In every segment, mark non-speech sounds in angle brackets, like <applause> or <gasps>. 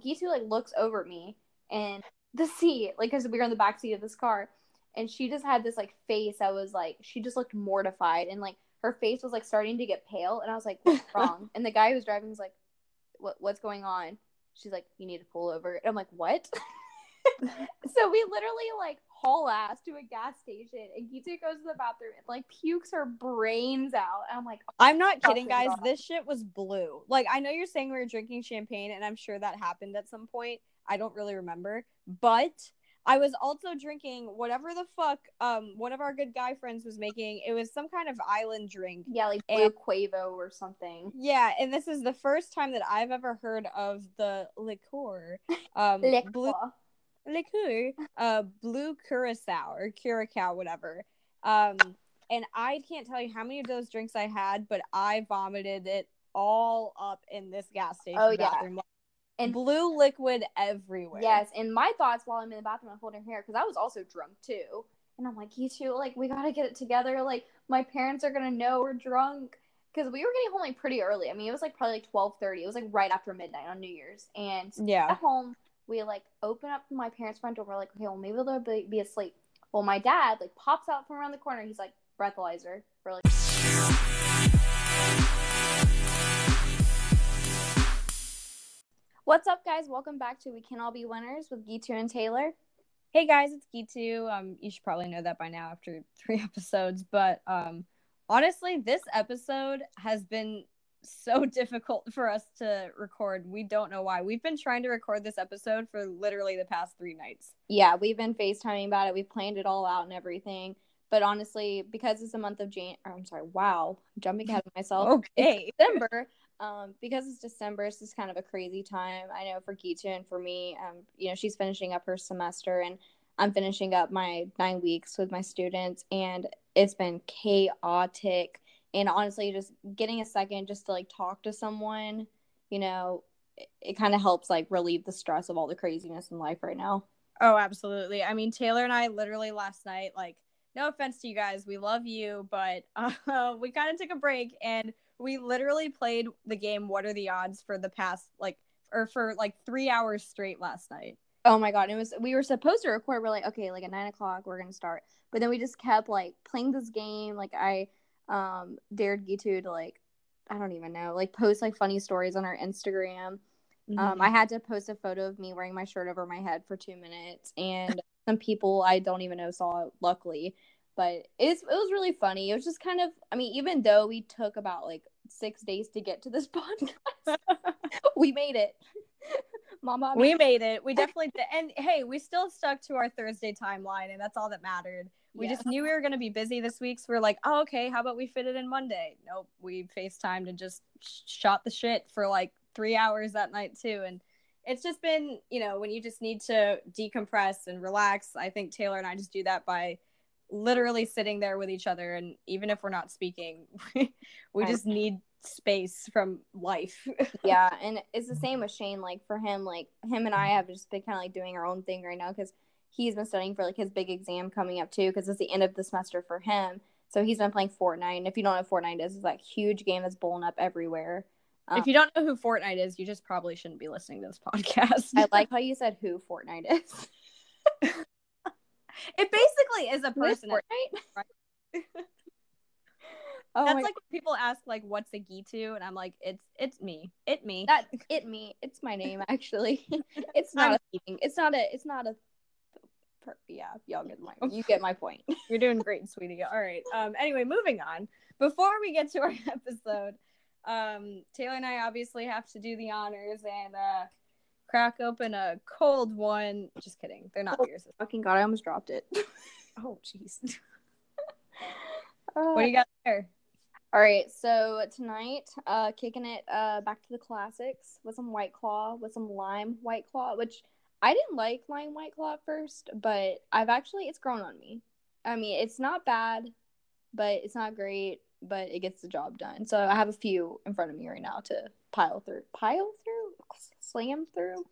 Gitu like looks over at me and the seat, like because we were in the back seat of this car, and she just had this like face that was like she just looked mortified and like her face was like starting to get pale, and I was like, "What's <laughs> wrong?" and the guy who was driving was like, "What what's going on?" She's like, "You need to pull over." And I'm like, "What?" <laughs> so we literally like haul ass to a gas station and Gitu goes to the bathroom and like pukes her brains out. And I'm like, oh, I'm not kidding, guys. God. This shit was blue. Like, I know you're saying we were drinking champagne, and I'm sure that happened at some point. I don't really remember, but I was also drinking whatever the fuck um one of our good guy friends was making. It was some kind of island drink. yeah, like blue And- Quavo or something. Yeah, and this is the first time that I've ever heard of the liqueur. <laughs> Um blue Liquor. Liqueur, uh, blue curacao or curacao, whatever. Um, and I can't tell you how many of those drinks I had, but I vomited it all up in this gas station Oh, yeah. bathroom. And- blue liquid everywhere. Yes, and my thoughts while I'm in the bathroom, I'm holding her hair because I was also drunk too. And I'm like, you two, like, we gotta get it together. Like, my parents are gonna know we're drunk because we were getting home like pretty early. I mean, it was like probably like twelve thirty. It was like right after midnight on New Year's. And Yeah. at home, we like open up my parents' front door. We're like, okay, well, maybe they'll be, be asleep. Well, my dad like pops out from around the corner. He's like, breathalyzer. We're like, what's up, guys? Welcome back to We Can All Be Winners with Gitu and Taylor. Hey guys, it's Gitu. Um, you should probably know that by now after three <laughs> episodes. But um, honestly, this episode has been so <laughs> difficult for us to record. We don't know why. We've been trying to record this episode for literally the past three nights. yeah, we've been FaceTiming about it. We've planned it all out and everything. But honestly, because it's the month of Jan, or I'm sorry, wow, I'm jumping ahead of myself. <laughs> Okay. December. Um, because it's December, it's just kind of a crazy time. I know for Gitu and for me, um, you know, she's finishing up her semester and I'm finishing up my nine weeks with my students, and it's been chaotic. And honestly, just getting a second just to like talk to someone, you know, it, it kind of helps like relieve the stress of all the craziness in life right now. Oh, absolutely. I mean, Taylor and I literally last night, like, no offense to you guys, we love you, but <laughs> uh, we kind of took a break and we literally played the game What Are the Odds for the past, like, or for like three hours straight last night. Oh my god! It was we were supposed to record. We're like, okay, like at nine o'clock, we're gonna start. But then we just kept like playing this game. Like I um dared Gitu to like I don't even know like post like funny stories on our Instagram. Mm-hmm. Um, I had to post a photo of me wearing my shirt over my head for two minutes, and <laughs> some people I don't even know saw it. Luckily, but it's it was really funny. It was just kind of I mean, even though we took about like six days to get to this <laughs> podcast, <laughs> we made it. Mama, we made it. We definitely did. And hey, we still stuck to our Thursday timeline, and that's all that mattered. We Yeah. just knew we were going to be busy this week. So we're like, oh, okay, how about we fit it in Monday? Nope. We FaceTimed and just sh- shot the shit for like three hours that night, too. And it's just been, you know, when you just need to decompress and relax, I think Taylor and I just do that by literally sitting there with each other. And even if we're not speaking, <laughs> we just need space from life. <laughs> yeah and it's the same with shane like for him like him and i have just been kind of like doing our own thing right now because he's been studying for like his big exam coming up too because it's the end of the semester for him so he's been playing fortnite and if you don't know what fortnite is it's like huge game that's blowing up everywhere if you um, don't know who Fortnite is, you just probably shouldn't be listening to this <laughs> podcast. i like how you said who fortnite is <laughs> it basically is a Who is person. fortnite <laughs> oh That's like when people ask like what's a Gitu and I'm like it's it's me. It me. that it me it's my name actually it's not I'm- a thing. it's not a it's not a per, yeah y'all get my <laughs> you get my point <laughs> You're doing great, sweetie. All right. Um anyway, moving on. Before we get to our <laughs> episode, um Taylor and I obviously have to do the honors and uh crack open a cold one. Just kidding. They're not Oh. beers. fucking god i almost dropped it Oh jeez. Uh, What do you got there? All right, so tonight, uh, kicking it uh back to the classics with some White Claw, with some lime White Claw, which I didn't like lime White Claw at first, but I've actually it's grown on me. I mean, it's not bad, but it's not great, but it gets the job done. So I have a few in front of me right now to pile through, pile through, slam through.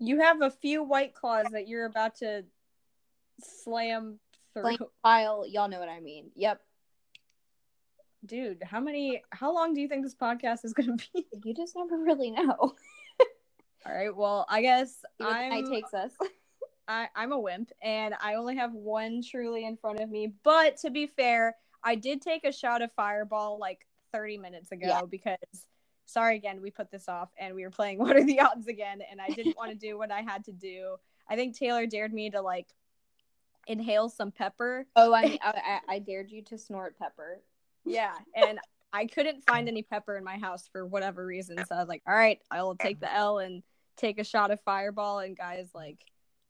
You have a few white claws that you're about to slam through. Slam, pile, y'all know what I mean. Yep, Dude, how many how long do you think this podcast is gonna be? you just never really know. <laughs> right. Well, I guess night takes us. <laughs> I, I'm a wimp and I only have one truly in front of me. But to be fair, I did take a shot of Fireball like 30 minutes ago Yeah. because, sorry again, we put this off and we were playing <laughs> What Are the Odds again. And I didn't want to do what I had to do. I think Taylor dared me to like inhale some pepper. oh, <laughs> I, I I dared you to snort pepper. Yeah. And I couldn't find any pepper in my house for whatever reason. So I was like, all right, I will take the L and take a shot of Fireball. And guys, like,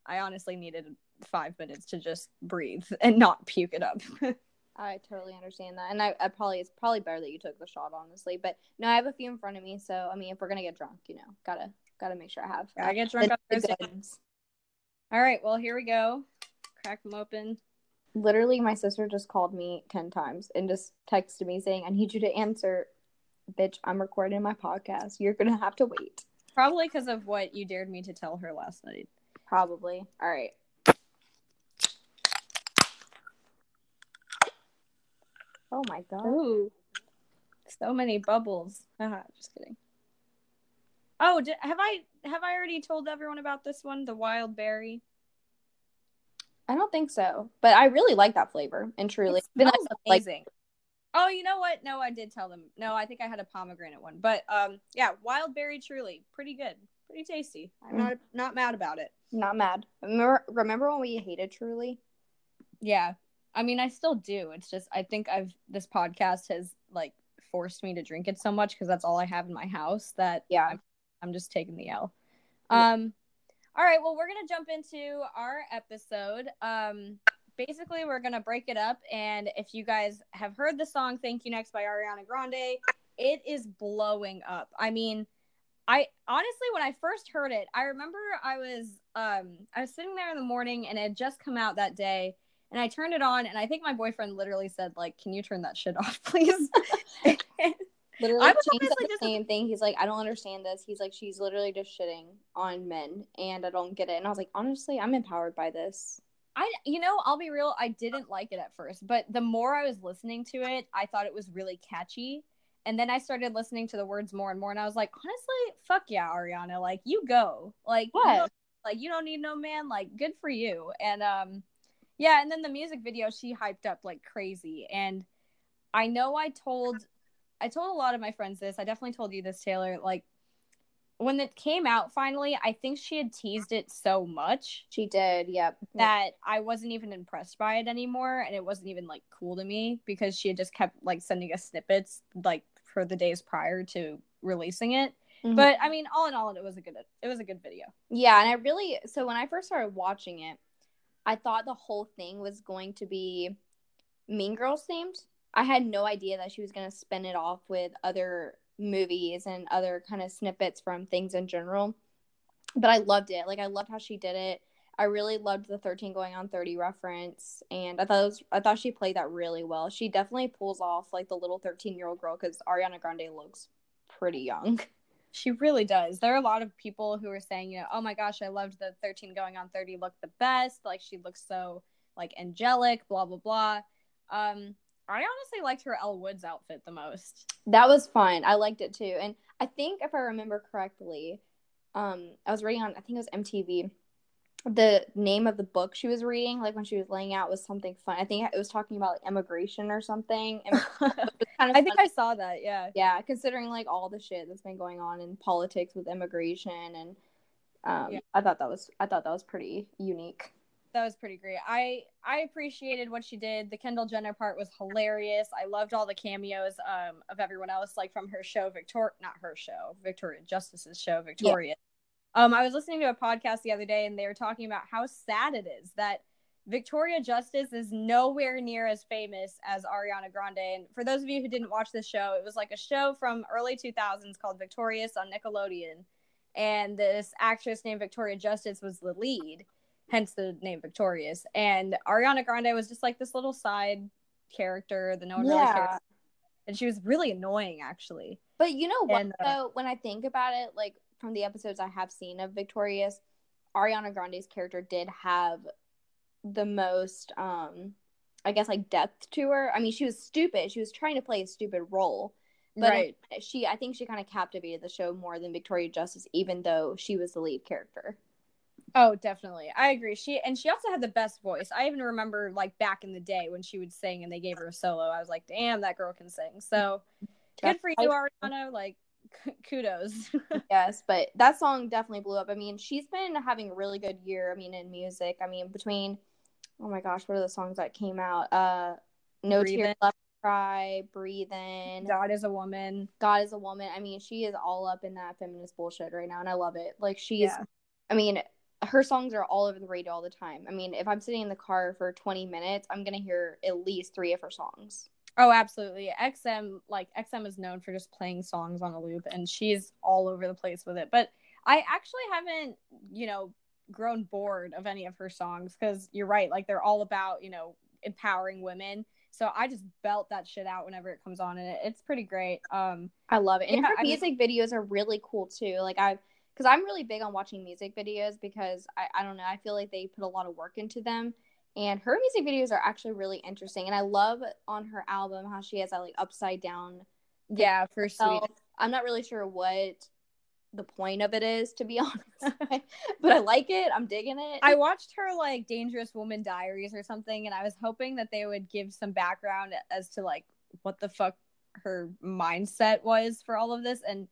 I honestly needed five minutes to just breathe <laughs> and not puke it up. <laughs> I totally understand that, and I, I probably it's probably better that you took the shot, honestly. But no, I have a few in front of me, so I mean, if we're gonna get drunk, you know, gotta gotta make sure I have. I get drunk the- on Thursday. All right, well, here we go. Crack them open. Literally, my sister just called me ten times and just texted me saying, "I need you to answer." Bitch, I'm recording my podcast. You're gonna have to wait. Probably because of what you dared me to tell her last night. Probably. All right. Oh my god. Ooh, so many bubbles. Haha, just kidding. Oh, did, have I have I already told everyone about this one, the wild berry? I don't think so, but I really like that flavor. And truly, It Been like- amazing. Oh, you know what? No, I did tell them. No, I think I had a pomegranate one, but um, yeah, wild berry, truly, pretty good, pretty tasty. I'm Mm. not not mad about it. not mad. Remember, remember when we hated Truly? Yeah, I mean, I still do. It's just I think I've this podcast has like forced me to drink it so much because that's all I have in my house that Yeah. I'm, I'm just taking the L. Yeah. Um, all right, well, we're gonna jump into our episode. Um, basically, we're gonna break it up, and if you guys have heard the song "Thank You Next" by Ariana Grande, it is blowing up. I mean. I honestly, when I first heard it, I remember I was um I was sitting there in the morning and it had just come out that day, and I turned it on, and I think my boyfriend literally said like, "Can you turn that shit off, <laughs> please?" <laughs> Literally, I was said the just- same thing. He's like, I don't understand this. He's like, she's literally just shitting on men, and I don't get it. And I was like, honestly, I'm empowered by this. I, you know, I'll be real. I didn't like it at first, but the more I was listening to it, I thought it was really catchy. And then I started listening to the words more and more, and I was like, honestly, fuck yeah, Ariana, like you go, like What? don't- like you don't need no man, like good for you. And um, yeah, and then the music video she hyped up like crazy, and I know I told, I told a lot of my friends this. I definitely told you this, Taylor. Like when it came out finally, I think she had teased it so much She did. Yep. that I wasn't even impressed by it anymore, and it wasn't even like cool to me because she had just kept like sending us snippets like for the days prior to releasing it. Mhm. But I mean, all in all, it was a good it was a good video. Yeah, and I really so when I first started watching it, I thought the whole thing was going to be Mean Girls themed. I had no idea that she was going to spin it off with other movies and other kind of snippets from things in general. But I loved it. Like I loved how she did it. I really loved the 13 going on 30 reference and I thought was I thought she played that really well. She definitely pulls off like the little 13-year-old girl cuz Ariana Grande looks pretty young. <laughs> She really does. There are a lot of people who are saying, you know, oh my gosh, I loved the 13 going on 30 look the best. Like she looks so like angelic, blah blah blah. Um, I honestly liked her Elle Woods outfit the most. That was fun. I liked it too. And I think if I remember correctly, um, I was reading on I think it was MTV. The name of the book she was reading, like when she was laying out, was something fun. I think it was talking about like immigration or something. And it was <laughs> kind of I think. I saw that. Yeah. yeah, considering like all the shit that's been going on in politics with immigration, and um, Yeah. I thought that was I thought that was pretty unique. That was pretty great. I I appreciated what she did. The Kendall Jenner part was hilarious. I loved all the cameos um of everyone else, like from her show Victoria, not her show, Victoria Justice's show Victoria. Um, I was listening to a podcast the other day, and they were talking about how sad it is that Victoria Justice is nowhere near as famous as Ariana Grande. And for those of you who didn't watch this show, it was like a show from early 2000s called Victorious on Nickelodeon, and this actress named Victoria Justice was the lead hence the name Victorious. And Ariana Grande was just like this little side character that no one really cared. And she was really annoying, actually. But you know what And, uh, though, when I think about it, like from the episodes I have seen of Victorious, Ariana Grande's character did have the most um I guess like depth to her. I mean, she was stupid. She was trying to play a stupid role. But right. she, I think she kind of captivated the show more than Victoria Justice, even though she was the lead character. Oh, definitely. I agree. She and she also had the best voice. I even remember like back in the day when she would sing and they gave her a solo. I was like, "Damn, that girl can sing." So good for you, Ariana. Like, kudos. <laughs> yes, but that song definitely blew up. I mean, she's been having a really good year. I mean, in music. I mean, between oh my gosh, what are the songs that came out? Uh, No Breathe Tears In. Left to Cry, Breathing, God is a woman. God is a Woman. I mean, she is all up in that feminist bullshit right now, and I love it. Like, she's, Yeah. I mean, her songs are all over the radio all the time. I mean, if I'm sitting in the car for 20 minutes, I'm gonna hear at least three of her songs. Oh, absolutely. XM, like XM is known for just playing songs on a loop and she's all over the place with it. But I actually haven't, you know, grown bored of any of her songs because you're right. Like they're all about, you know, empowering women. So I just belt that shit out whenever it comes on and it, it's pretty great. Um, I love it. And Yeah, her I mean- music videos are really cool too. Like I because I'm really big on watching music videos because I, I don't know, I feel like they put a lot of work into them. And her music videos are actually really interesting. And I love on her album how she has that like upside down yeah, for sweet. I'm not really sure what the point of it is, to be <laughs> honest. but I like it. I'm digging it. I watched her like Dangerous Woman Diaries or something, and I was hoping that they would give some background as to like what the fuck her mindset was for all of this. And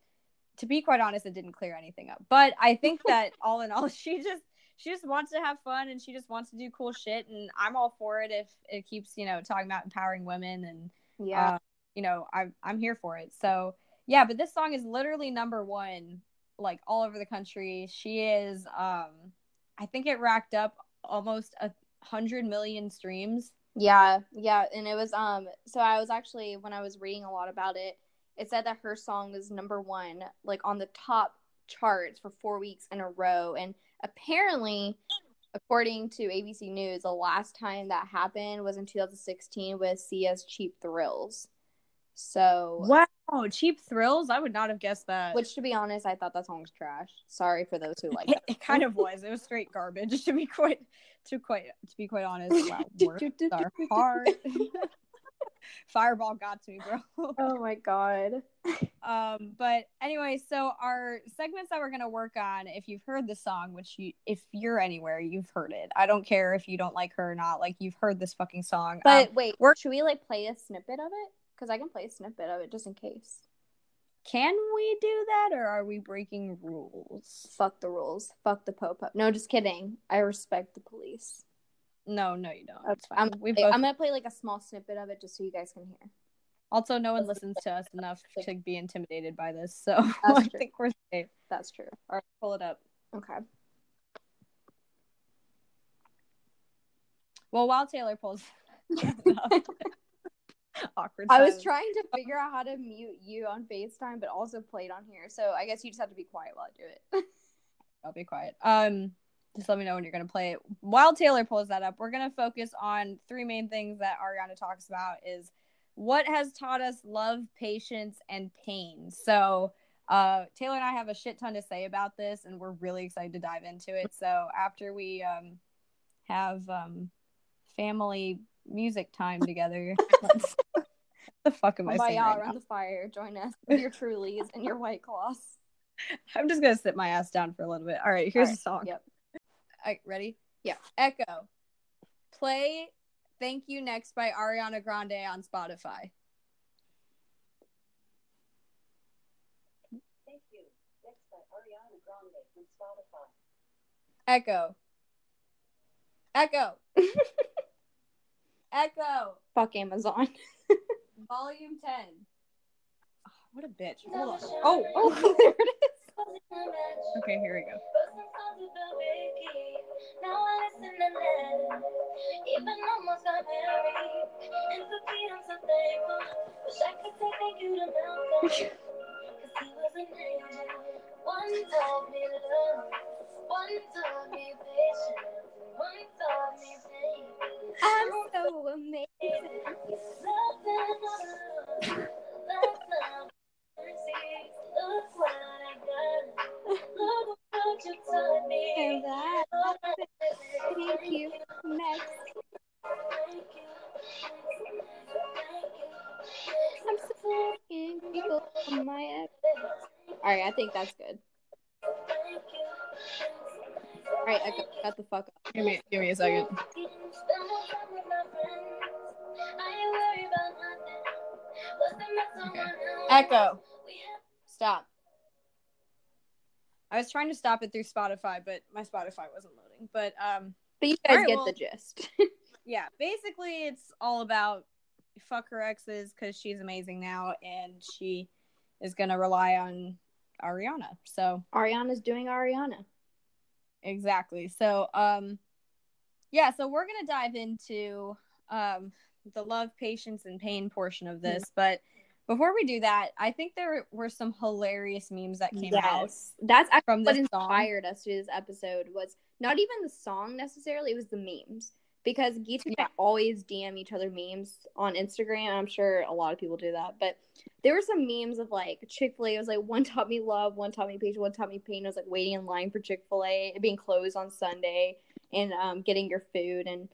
to be quite honest, it didn't clear anything up. But I think <laughs> that all in all, <laughs> she just she just wants to have fun and she just wants to do cool shit, and I'm all for it if it keeps you know talking about empowering women and yeah. uh, you know I'm I'm here for it. So yeah, but this song is literally number one like all over the country. She is um I think it racked up almost a hundred million streams. Yeah, yeah, and it was um so I was actually when I was reading a lot about it, it said that her song was number 1 like on the top charts for 4 weeks in a row and apparently according to ABC News, the last time that happened was in 2016 with Sia's Cheap Thrills. So Wow, cheap thrills. I would not have guessed that. which to be honest, I thought that song was trash. Sorry for those who like it, it kind of was. It was straight garbage <laughs> to be quite to quite to be quite honest. <laughs> Wow, words are hard. <laughs> <laughs> Fireball got to me, bro. Oh my god. <laughs> um but anyway so our segments that we're going to work on if you've heard the song which you if you're anywhere you've heard it i don't care if you don't like her or not like you've heard this fucking song But Um, wait, we're- should we like play a snippet of it? Because I can play a snippet of it just in case. can we do that or are we breaking rules Fuck the rules. Fuck the popo. No, just kidding. I respect the police. No no you don't it's fine I'm, we I'm gonna play like a small snippet of it just so you guys can hear. also no one listens to us enough to be intimidated by this so <laughs> i think we're safe That's true. all right pull it up Okay. well while taylor pulls <laughs> <laughs> awkward I was trying to figure out how to mute you on FaceTime, but also play it on here. So I guess you just have to be quiet while I do it. I'll be quiet. Um, just let me know when you're gonna play it. While Taylor pulls that up, we're gonna focus on three main things that Ariana talks about: is what has taught us love, patience, and pain. So, uh, Taylor and I have a shit ton to say about this, and we're really excited to dive into it. So, after we um have um family music time together, <laughs> the fuck am I By saying y'all right around now? the fire, join us with your Trulies and your White Claws. <laughs> I'm just gonna sit my ass down for a little bit. All right, here's All the song. Yep. All right, ready? Yeah. Echo. Play Thank You Next by Ariana Grande on Spotify. Thank you. Next by Ariana Grande from Spotify. Echo. Echo. <laughs> Echo. Fuck Amazon. <laughs> Volume 10. Oh, what a bitch. Hold on. Oh, Oh, oh, <laughs> there it is. okay, here we go. Got married. And for I'm so thankful. Wish I could say thank you to Malcolm. Cause he was an angel. One taught me love. One taught me patience. One taught me. I'm so amazing. I think that's good. All right, Echo, got the fuck up. Give me, give me a second. Okay. Echo. Stop. I was trying to stop it through Spotify, but my Spotify wasn't loading. But um, But you guys right, get well- the gist. <laughs> yeah, basically it's all about fuck her exes because she's amazing now and she is gonna rely on Ariana. So Ariana's doing Ariana. exactly. So um, yeah. So we're gonna dive into um the love, patience, and pain portion of this, <laughs> but. Before we do that, I think there were some hilarious memes that came out That's actually from what this song. inspired us to this episode was not even the song necessarily, it was the memes. Because Gitu and I always DM each other memes on Instagram. I'm sure a lot of people do that. But there were some memes of like Chick fil A It was like one taught me love, one taught me patience, one taught me pain. It was like waiting in line for Chick fil A, being closed on Sunday, and um, getting your food. And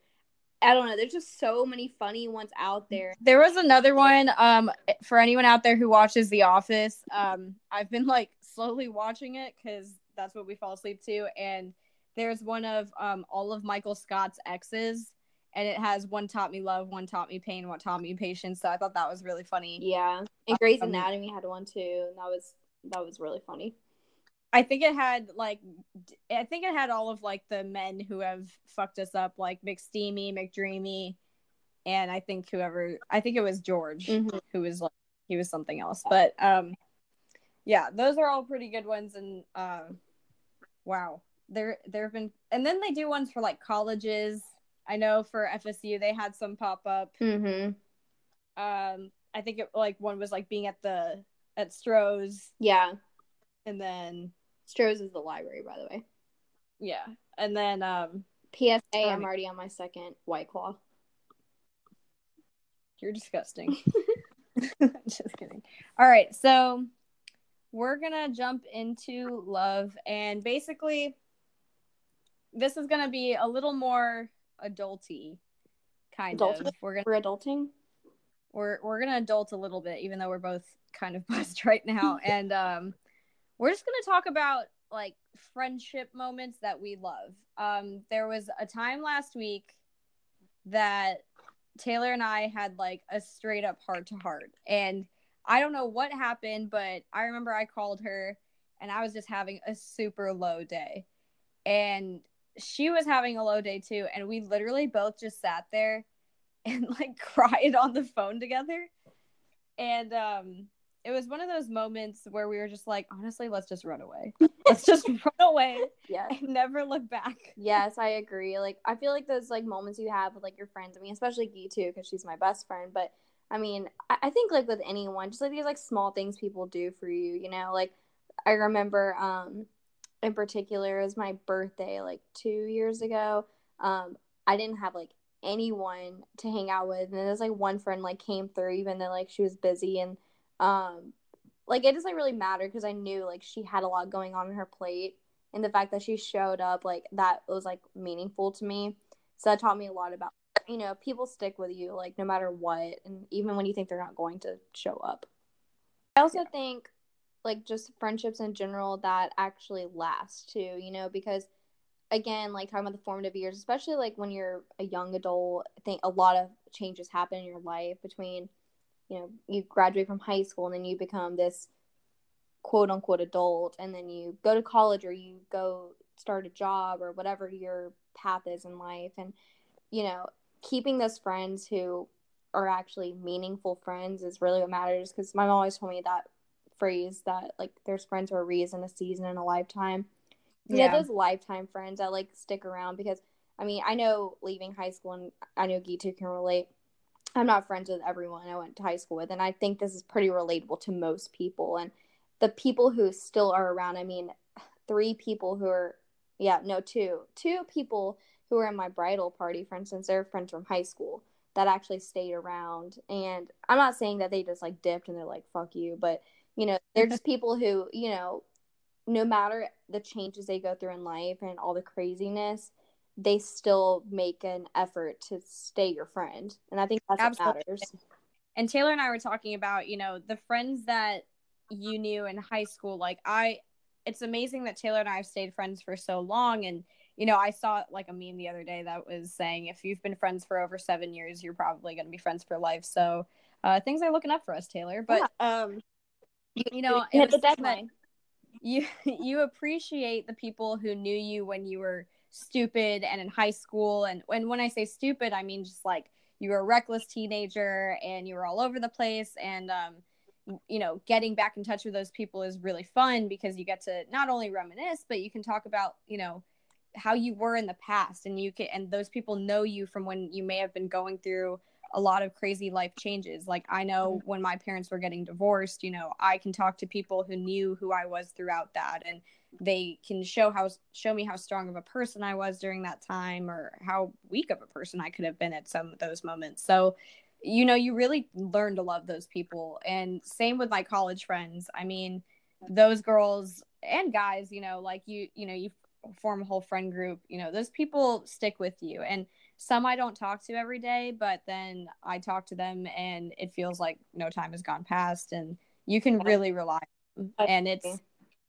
I don't know, there's just so many funny ones out there. There was another one um for anyone out there who watches The Office. Um I've been like slowly watching it cuz that's what we fall asleep to and there's one of um all of Michael Scott's exes and it has one taught me love, one taught me pain, one taught me patience. So I thought that was really funny. Yeah. And Grey's Um, Anatomy had one too, and that was that was really funny. I think it had like I think it had all of like the men who have fucked us up like McSteamy, McDreamy and I think whoever I think it was George. Mhm. who was like he was something else but um yeah those are all pretty good ones and uh wow there there have been and then they do ones for like colleges i know for fsu they had some pop up Mm-hmm. um i think it like one was like being at the at stroh's Yeah. and then Stroh's is the library, by the way. yeah and then um PSA, Um, I'm already on my second White Claw. You're disgusting. <laughs> <laughs> Just kidding. All right, so we're gonna jump into love, and basically, this is gonna be a little more adulty, kind of. We're gonna For adulting? we're we're gonna adult a little bit, even though we're both kind of <laughs> buzzed right now, <laughs> and um, we're just gonna talk about like friendship moments that we love. Um, there was a time last week that Taylor and I had like a straight up heart to heart. And I don't know what happened, but I remember I called her and I was just having a super low day. And she was having a low day too. And we literally both just sat there <laughs> and like cried on the phone together. And um it was one of those moments where we were just like, honestly, let's just run away. Let's just <laughs> run away <laughs> Yeah. and never look back. Yes, I agree. Like, I feel like those like moments you have with like your friends. I mean, especially Gitu, because she's my best friend. But I mean, I-, I think like with anyone, just like these like small things people do for you. You know, like I remember um in particular was my birthday like two years ago. Um, I didn't have like anyone to hang out with, and then there's like one friend like came through, even though like she was busy and um like it doesn't really matter because I knew like she had a lot going on in her plate and the fact that she showed up like that was like meaningful to me. So that taught me a lot about you know people stick with you like no matter what and even when you think they're not going to show up. I also think like just friendships in general that actually last too you know because again like talking about the formative years especially like when you're a young adult i think a lot of changes happen in your life between you know you graduate from high school and then you become this quote unquote adult and then you go to college or you go start a job or whatever your path is in life. And you know keeping those friends who are actually meaningful friends is really what matters because my mom always told me that phrase that like there's friends for a reason a season and a lifetime. Yeah. Those lifetime friends that like stick around because i mean i know leaving high school and i know gitu can relate. I'm not friends with everyone i went to high school with and i think this is pretty relatable to most people. And the people who still are around i mean three people who are yeah no two two people who were in my bridal party for instance they're friends from high school that actually stayed around. And i'm not saying that they just like dipped and they're like fuck you but you know they're just people who you know no matter the changes they go through in life and all the craziness they still make an effort to stay your friend and i think that's Absolutely. what matters and Taylor and I were talking about, you know, the friends that you knew in high school. Like I, it's amazing that Taylor and I have stayed friends for so long. And you know, I saw like a meme the other day that was saying if you've been friends for over seven years, you're probably going to be friends for life. So uh, things are looking up for us, Taylor. But um, you know, hit it the was that- deadline. you <laughs> you appreciate the people who knew you when you were stupid and in high school. And and when I say stupid I mean just like you were a reckless teenager and you were all over the place. And um you know getting back in touch with those people is really fun because you get to not only reminisce but you can talk about you know how you were in the past. And you can and those people know you from when you may have been going through a lot of crazy life changes. Like i know mm-hmm. when my parents were getting divorced you know i can talk to people who knew who i was throughout that and they can show how show me how strong of a person i was during that time or how weak of a person i could have been at some of those moments. So you know you really learn to love those people. And same with my college friends. I mean those girls and guys you know like you you know you form a whole friend group you know those people stick with you. And some I don't talk to every day, but then I talk to them and it feels like no time has gone past and you can really rely on them. and it's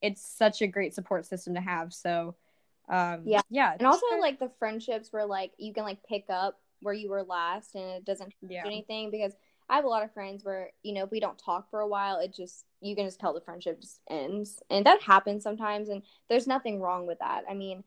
it's such a great support system to have. So um Yeah. yeah. And also like the friendships where like you can like pick up where you were last and it doesn't yeah. do anything because I have a lot of friends where you know if we don't talk for a while, it just you can just tell the friendship just ends, and that happens sometimes. And there's nothing wrong with that. I mean,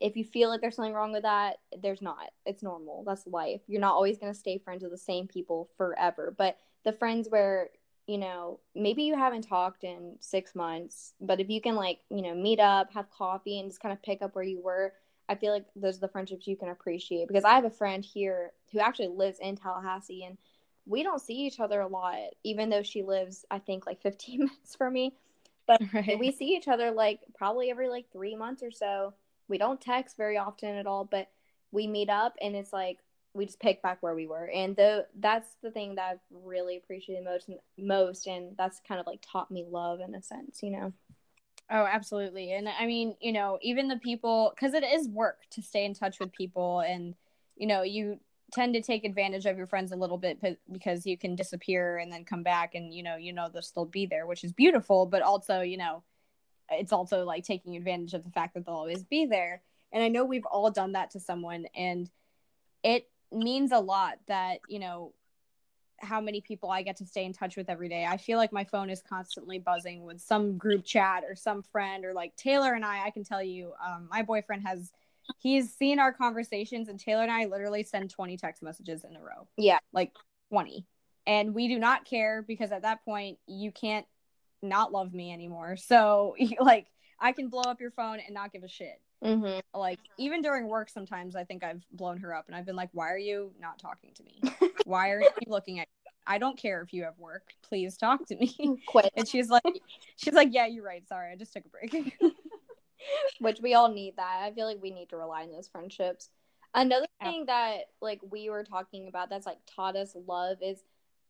if you feel like there's something wrong with that, there's not. It's normal. That's life. You're not always gonna stay friends with the same people forever. But the friends where you know maybe you haven't talked in six months, but if you can like you know meet up, have coffee, and just kind of pick up where you were. I feel like those are the friendships you can appreciate because I have a friend here who actually lives in Tallahassee and we don't see each other a lot, even though she lives, I think, like 15 <laughs> minutes from me. But Right. we see each other like probably every like three months or so. We don't text very often at all, but we meet up and it's like we just pick back where we were. And though that's the thing that I've really appreciated most, most, and that's kind of like taught me love in a sense, you know. Oh, absolutely. And I mean, you know, even the people, because it is work to stay in touch with people, and, you know, you tend to take advantage of your friends a little bit because you can disappear and then come back and, you know, you know, they'll still be there, which is beautiful, but also, you know, it's also like taking advantage of the fact that they'll always be there. And I know we've all done that to someone, and it means a lot that, you know, how many people I get to stay in touch with every day. I feel like my phone is constantly buzzing with some group chat or some friend or like Taylor and I. I can tell you, um, my boyfriend has he's seen our conversations, and Taylor and I literally send twenty text messages in a row, Yeah. like twenty, and we do not care because at that point you can't not love me anymore. <laughs> So <laughs> like I can blow up your phone and not give a shit Mm-hmm. like even during work sometimes i think i've blown her up and i've been like why are you not talking to me <laughs> why aren't you looking at i don't care if you have work please talk to me Quit. and she's like she's like yeah you're right sorry i just took a break which we all need that. I feel like we need to rely on those friendships. Another thing that like we were talking about that's like taught us love is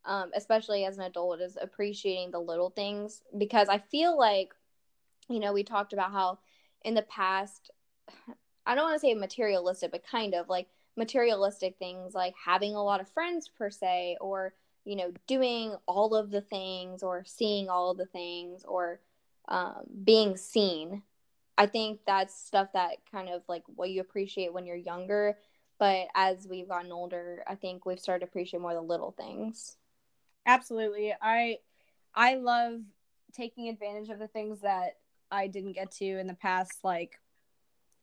um especially as an adult is appreciating the little things because I feel like you know, we talked about how in the past <sighs> I don't want to say materialistic, but kind of like materialistic things like having a lot of friends per se or you know, doing all of the things or seeing all of the things or um, being seen I think that's stuff that kind of like what you appreciate when you're younger. But as we've gotten older, I think we've started to appreciate more the little things. Absolutely. I i love taking advantage of the things that i didn't get to in the past like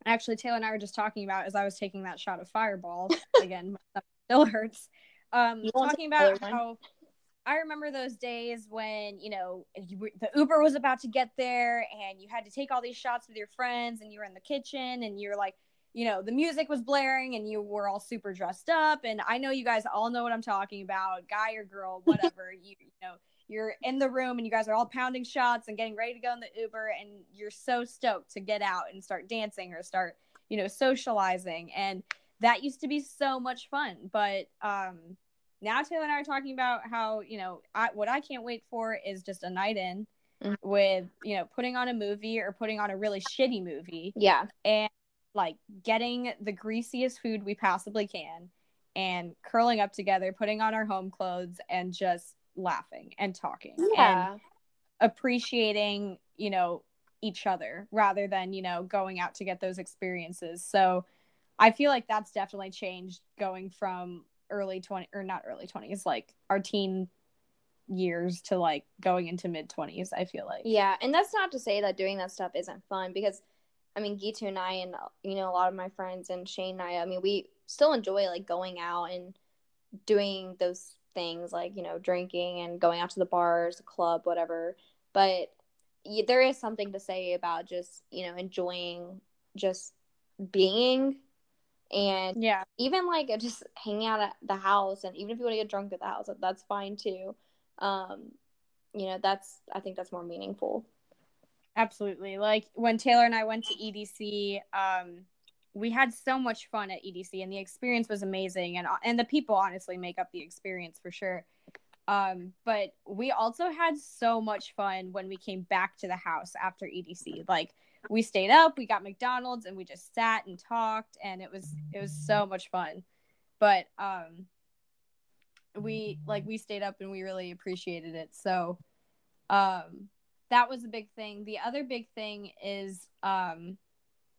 actually taylor and i were just talking about as i was taking that shot of fireball <laughs> again still hurts. Um talking about how i remember those days when you know you were, the uber was about to get there and you had to take all these shots with your friends and you were in the kitchen and you're like you know the music was blaring and you were all super dressed up. And i know you guys all know what i'm talking about guy or girl <laughs> whatever. You, you know you're in the room and you guys are all pounding shots and getting ready to go in the uber and you're so stoked to get out and start dancing or start you know socializing. And that used to be so much fun. But um now taylor and i are talking about how you know I, what i can't wait for is just a night in Mhm. with you know putting on a movie or putting on a really shitty movie. Yeah. and like getting the greasiest food we possibly can and curling up together, putting on our home clothes and just laughing and talking. Yeah. And appreciating, you know, each other rather than, you know, going out to get those experiences. So I feel like that's definitely changed going from early 20 or not early 20s, like our teen years to like going into mid 20s, I feel like. Yeah, and that's not to say that doing that stuff isn't fun because I mean, Gitu and I, and you know, a lot of my friends and Shane and I, I mean, we still enjoy like going out and doing those things like you know drinking and going out to the bars the club whatever. But y- there is something to say about just you know enjoying just being and Yeah. even like just hanging out at the house and even if you want to get drunk at the house that's fine too. Um you know that's i think that's more meaningful Absolutely. Like when Taylor and I went to EDC, um, we had so much fun at EDC, and the experience was amazing, and and the people honestly make up the experience for sure. Um, but we also had so much fun when we came back to the house after EDC. Like we stayed up, we got McDonald's, and we just sat and talked, and it was it was so much fun. But um, we like we stayed up and we really appreciated it. So, um, that was a big thing. The other big thing is um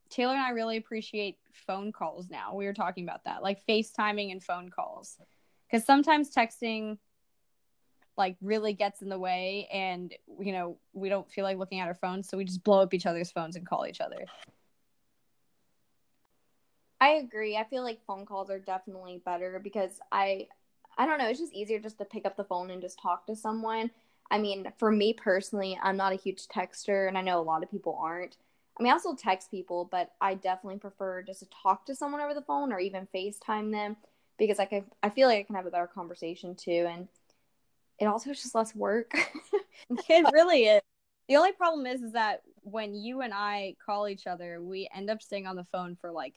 Taylor and I really appreciate phone calls now. We were talking about that, like FaceTiming and phone calls. Cuz sometimes texting like really gets in the way and you know, we don't feel like looking at our phones, so we just blow up each other's phones and call each other. I agree. I feel like phone calls are definitely better because I I don't know, it's just easier just to pick up the phone and just talk to someone. I mean, for me personally, I'm not a huge texter and I know a lot of people aren't. I mean, I still text people, but I definitely prefer just to talk to someone over the phone or even FaceTime them because I can I feel like I can have a better conversation too and it also is just less work. <laughs> it really is. The only problem is is that when you and I call each other, we end up staying on the phone for like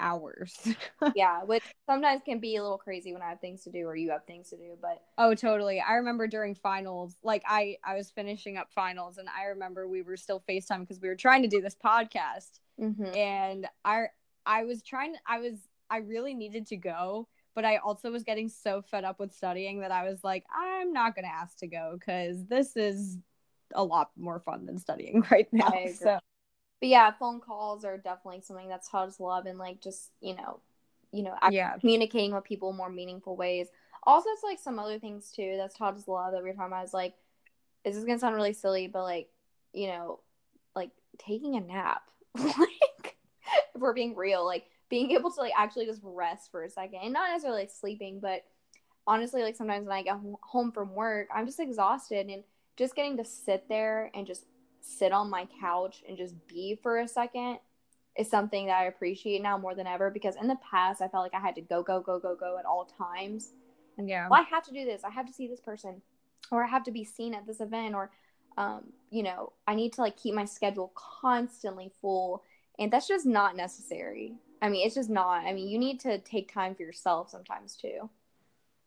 hours. <laughs> yeah, which sometimes can be a little crazy when I have things to do or you have things to do, but Oh, totally. I remember during finals, like I I was finishing up finals and I remember we were still FaceTime because we were trying to do this podcast mhm. and I I was trying I was I really needed to go, but I also was getting so fed up with studying that I was like I'm not going to ask to go cuz this is a lot more fun than studying <laughs> right now. So, but yeah, phone calls are definitely something that's taught us love and like just you know, you know, yeah. communicating with people in more meaningful ways. Also, it's like some other things too that's taught us love that we were talking about. Is like, this is gonna sound really silly, but like, you know, like taking a nap. <laughs> like, if we're being real, like being able to like actually just rest for a second and not necessarily like sleeping, but honestly, like sometimes when I get home from work, I'm just exhausted and just getting to sit there and just sit on my couch and just be for a second is something that I appreciate now more than ever because in the past I felt like I had to go go go go go at all times. Yeah. Well, I have to do this. I have to see this person, or I have to be seen at this event, or um, you know, I need to like keep my schedule constantly full, and that's just not necessary. I mean, it's just not. I mean, you need to take time for yourself sometimes too.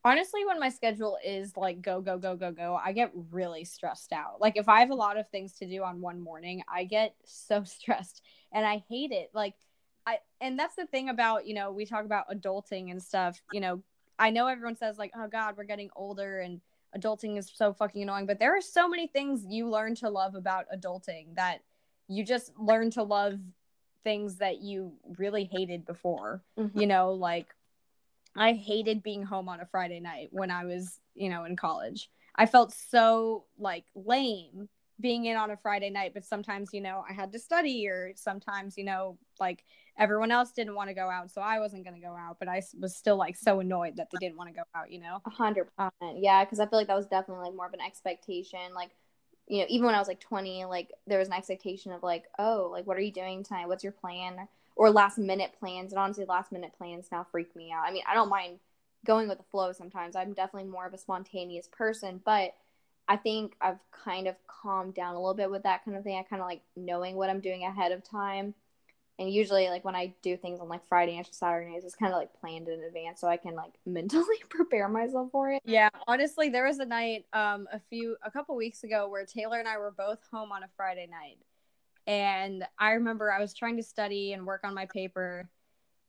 Honestly when my schedule is like go go go go go i get really stressed out. Like if i have a lot of things to do on one morning i get <laughs> so stressed and i hate it. Like i and that's the thing about you know we talk about adulting and stuff you know i know everyone says like oh god we're getting older and adulting is so fucking annoying but there are so many things you learn to love about adulting that you just learn to love things that you really hated before mm-hmm. you know like i hated being home on a friday night when i was you know in college i felt so like lame being in on a friday night but sometimes you know i had to study or sometimes you know like everyone else didn't want to go out so i wasn't going to go out but I was still like so annoyed that they didn't want to go out you know A hundred percent. Yeah, because I feel like that was definitely like more of an expectation. Like, you know, even when I was like twenty, like there was an expectation of like, oh, like what are you doing tonight? What's your plan? Or last minute plans. And honestly, last minute plans now freak me out. I mean, I don't mind going with the flow sometimes. I'm definitely more of a spontaneous person, but I think I've kind of calmed down a little bit with that kind of thing. I kind of like knowing what I'm doing ahead of time. And usually, like when I do things on like Friday and Saturdays, it's kind of like planned in advance so I can like <laughs> mentally <laughs> prepare myself for it. Yeah, honestly, there was a night um a few a couple weeks ago where Taylor and I were both home on a Friday night. And I remember I was trying to study and work on my paper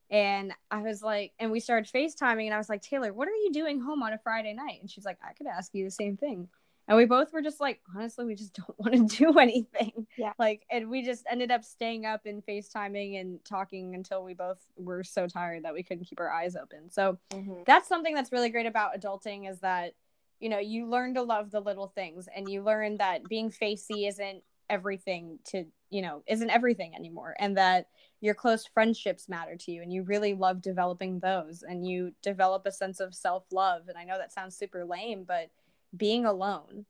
and I was like and we started FaceTiming and I was like, "Taylor, what are you doing home on a Friday night?" And she's like, "I could ask you the same thing." and we both were just like honestly we just <laughs> don't want to do <laughs> anything Yeah. like and we just ended up staying up and facetiming and talking until we both were so tired that we couldn't keep our eyes open so Mhm. that's something that's really great about adulting is that you know you learn to love the little things and you learn that being facey isn't everything to you know isn't everything anymore and that your close friendships matter to you and you really love developing those and you develop a sense of self-love and i know that sounds super lame but being alone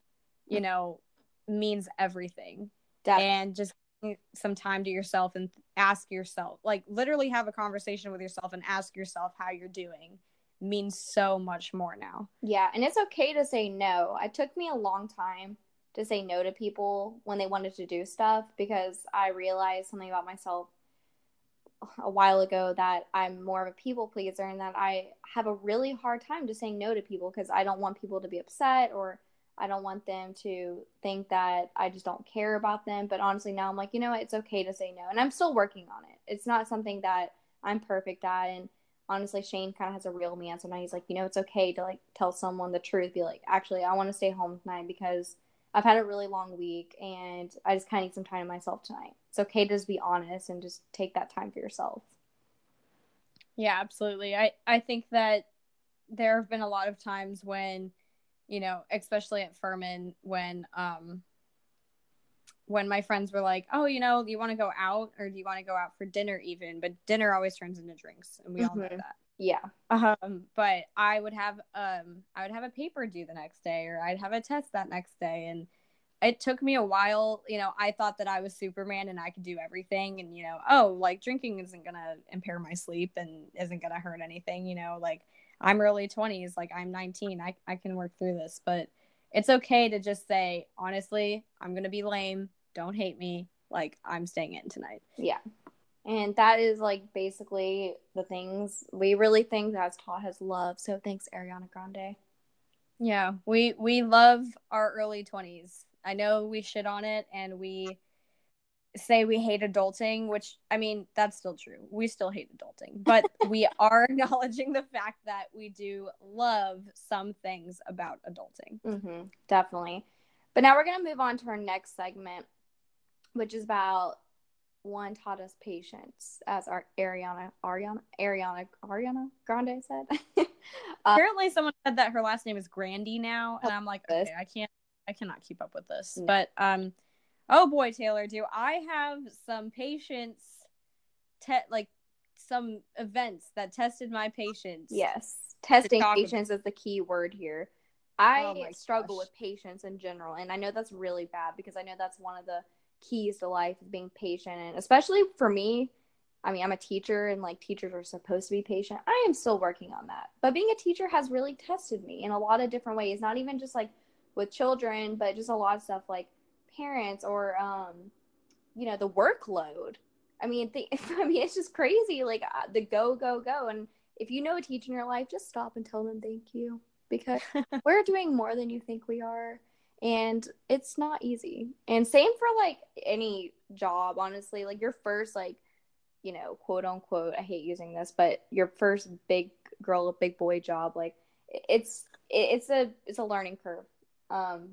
you mm. know means everything. Def- and just some time to yourself and ask yourself like literally have a conversation with yourself and ask yourself how you're doing means so much more now. Yeah, and it's okay to say no. It took me a long time to say no to people when they wanted to do stuff because I realized something about myself a while ago that I'm more of a people pleaser and that I have a really hard time just saying no to people because I don't want people to be upset or I don't want them to think that I just don't care about them. But honestly, now I'm like, you know what? It's okay to say no. And I'm still working on it. It's not something that I'm perfect at. And honestly, Shane kind of has a real me. And sometimes he's like, you know, it's okay to like tell someone the truth. Be like, actually, I want to stay home tonight because I've had a really long week and I just kind of need some time to myself tonight. It's okay to just be honest and just take that time for yourself. Yeah, absolutely. I I think that there have been a lot of times when, you know, especially at Furman when um when my friends were like, "Oh, you know, do you want to go out or do you want to go out for dinner even?" But dinner always turns into drinks, and we all know Mhm. that. Yeah. Um, but I would have um I would have a paper due the next day or I'd have a test that next day and it took me a while, you know, I thought that I was Superman and I could do everything and you know, oh, like drinking isn't going to impair my sleep and isn't going to hurt anything, you know, like I'm early 20s, like I'm 19, I I can work through this, but it's okay to just say, honestly, I'm going to be lame, don't hate me, like I'm staying in tonight. Yeah. And that is like basically the things we really think that's taught us love. So thanks, Ariana Grande. Yeah, we we love our early 20s. I know we shit on it and we say we hate adulting, which I mean, that's still true. We still hate adulting, but <laughs> we are acknowledging the fact that we do love some things about adulting. Mm-hmm, definitely. But now we're going to move on to our next segment, which is about one taught us patience, as our Ariana, Ariana, Ariana, Ariana Grande said. <laughs> Uh, Apparently someone said that her last name is Grandy now, and I'm like, okay, I can't I cannot keep up with this. No. But um oh boy, Taylor, do I have some patience te- like some events that tested my patience. yes, testing talk about- patience is the key word here. I Oh struggle gosh. with patience in general, and I know that's really bad because I know that's one of the keys to life is being patient, and especially for me. I mean, I'm a teacher, and like teachers are supposed to be patient. I am still working on that, but being a teacher has really tested me in a lot of different ways. Not even just like with children, but just a lot of stuff like parents or um, you know, the workload. I mean, the, <laughs> I mean, it's just crazy. Like uh, the go, go, go, and if you know a teacher in your life, just stop and tell them thank you because <laughs> we're doing more than you think we are and it's not easy and same for like any job honestly like your first like you know quote unquote i hate using this but your first big girl big boy job like it's it's a it's a learning curve um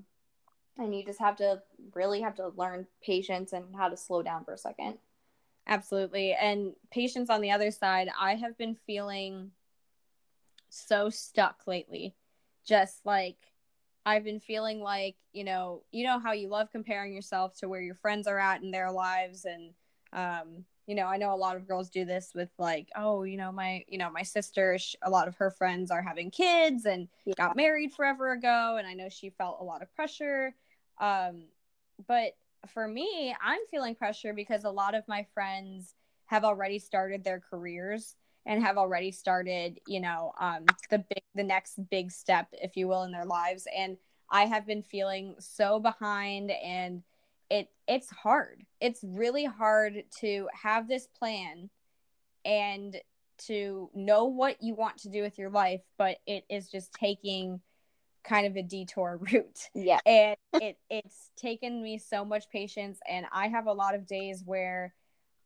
and you just have to really have to learn patience and how to slow down for a second Absolutely. And patience on the other side, I have been feeling so stuck lately. Just like I've been feeling like, you know, you know how you love comparing yourself to where your friends are at in their lives and um you know, I know a lot of girls do this with like, oh, you know, my, you know, my sister, sh- a lot of her friends are having kids and Yeah. got married forever ago, and I know she felt a lot of pressure. Um, but for me, I'm feeling pressure because a lot of my friends have already started their careers and have already started, you know, um, the big, the next big step, if you will, in their lives, and I have been feeling so behind and it it's hard. It's really hard to have this plan and to know what you want to do with your life, but it is just taking kind of a detour <laughs> route. yeah And it it's taken me so much patience and I have a lot of days where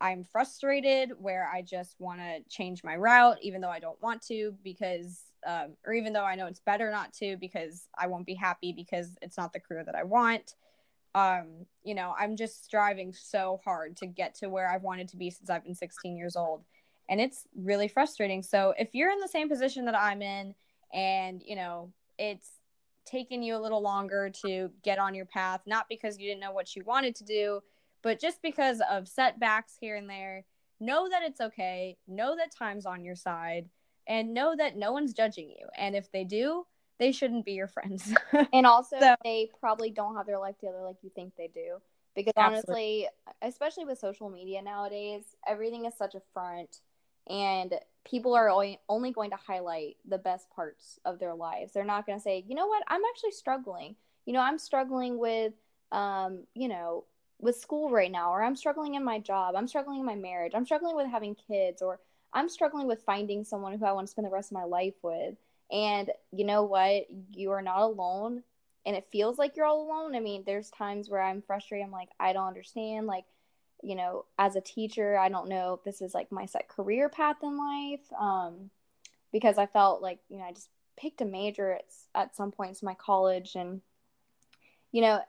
I'm frustrated, where I just want to change my route even though I don't want to because um, or even though I know it's better not to because I won't be happy because it's not the career that I want. Um, you know, I'm just striving so hard to get to where I've wanted to be since I've been 16 years old. And it's really frustrating. So if you're in the same position that I'm in and, you know, it's taken you a little longer to get on your path, not because you didn't know what you wanted to do, but just because of setbacks here and there, know that it's okay. Know that time's on your side and know that no one's judging you. And if they do, they shouldn't be your friends. <laughs> and also, so, they probably don't have their life together like you think they do. Because honestly, especially with social media nowadays, everything is such a front, and people are only going to highlight the best parts of their lives. They're not going to say, you know what, I'm actually struggling. You know, I'm struggling with, um, you know, with school right now, or I'm struggling in my job, I'm struggling in my marriage, I'm struggling with having kids, or I'm struggling with finding someone who I want to spend the rest of my life with. And you know what? You are not alone. And it feels like you're all alone. I mean, there's times where I'm frustrated. I'm like, I don't understand. Like, you know, as a teacher, I don't know if this is like my set career path in life. Um, because I felt like, you know, I just picked a major at, at some points in my college and, you know,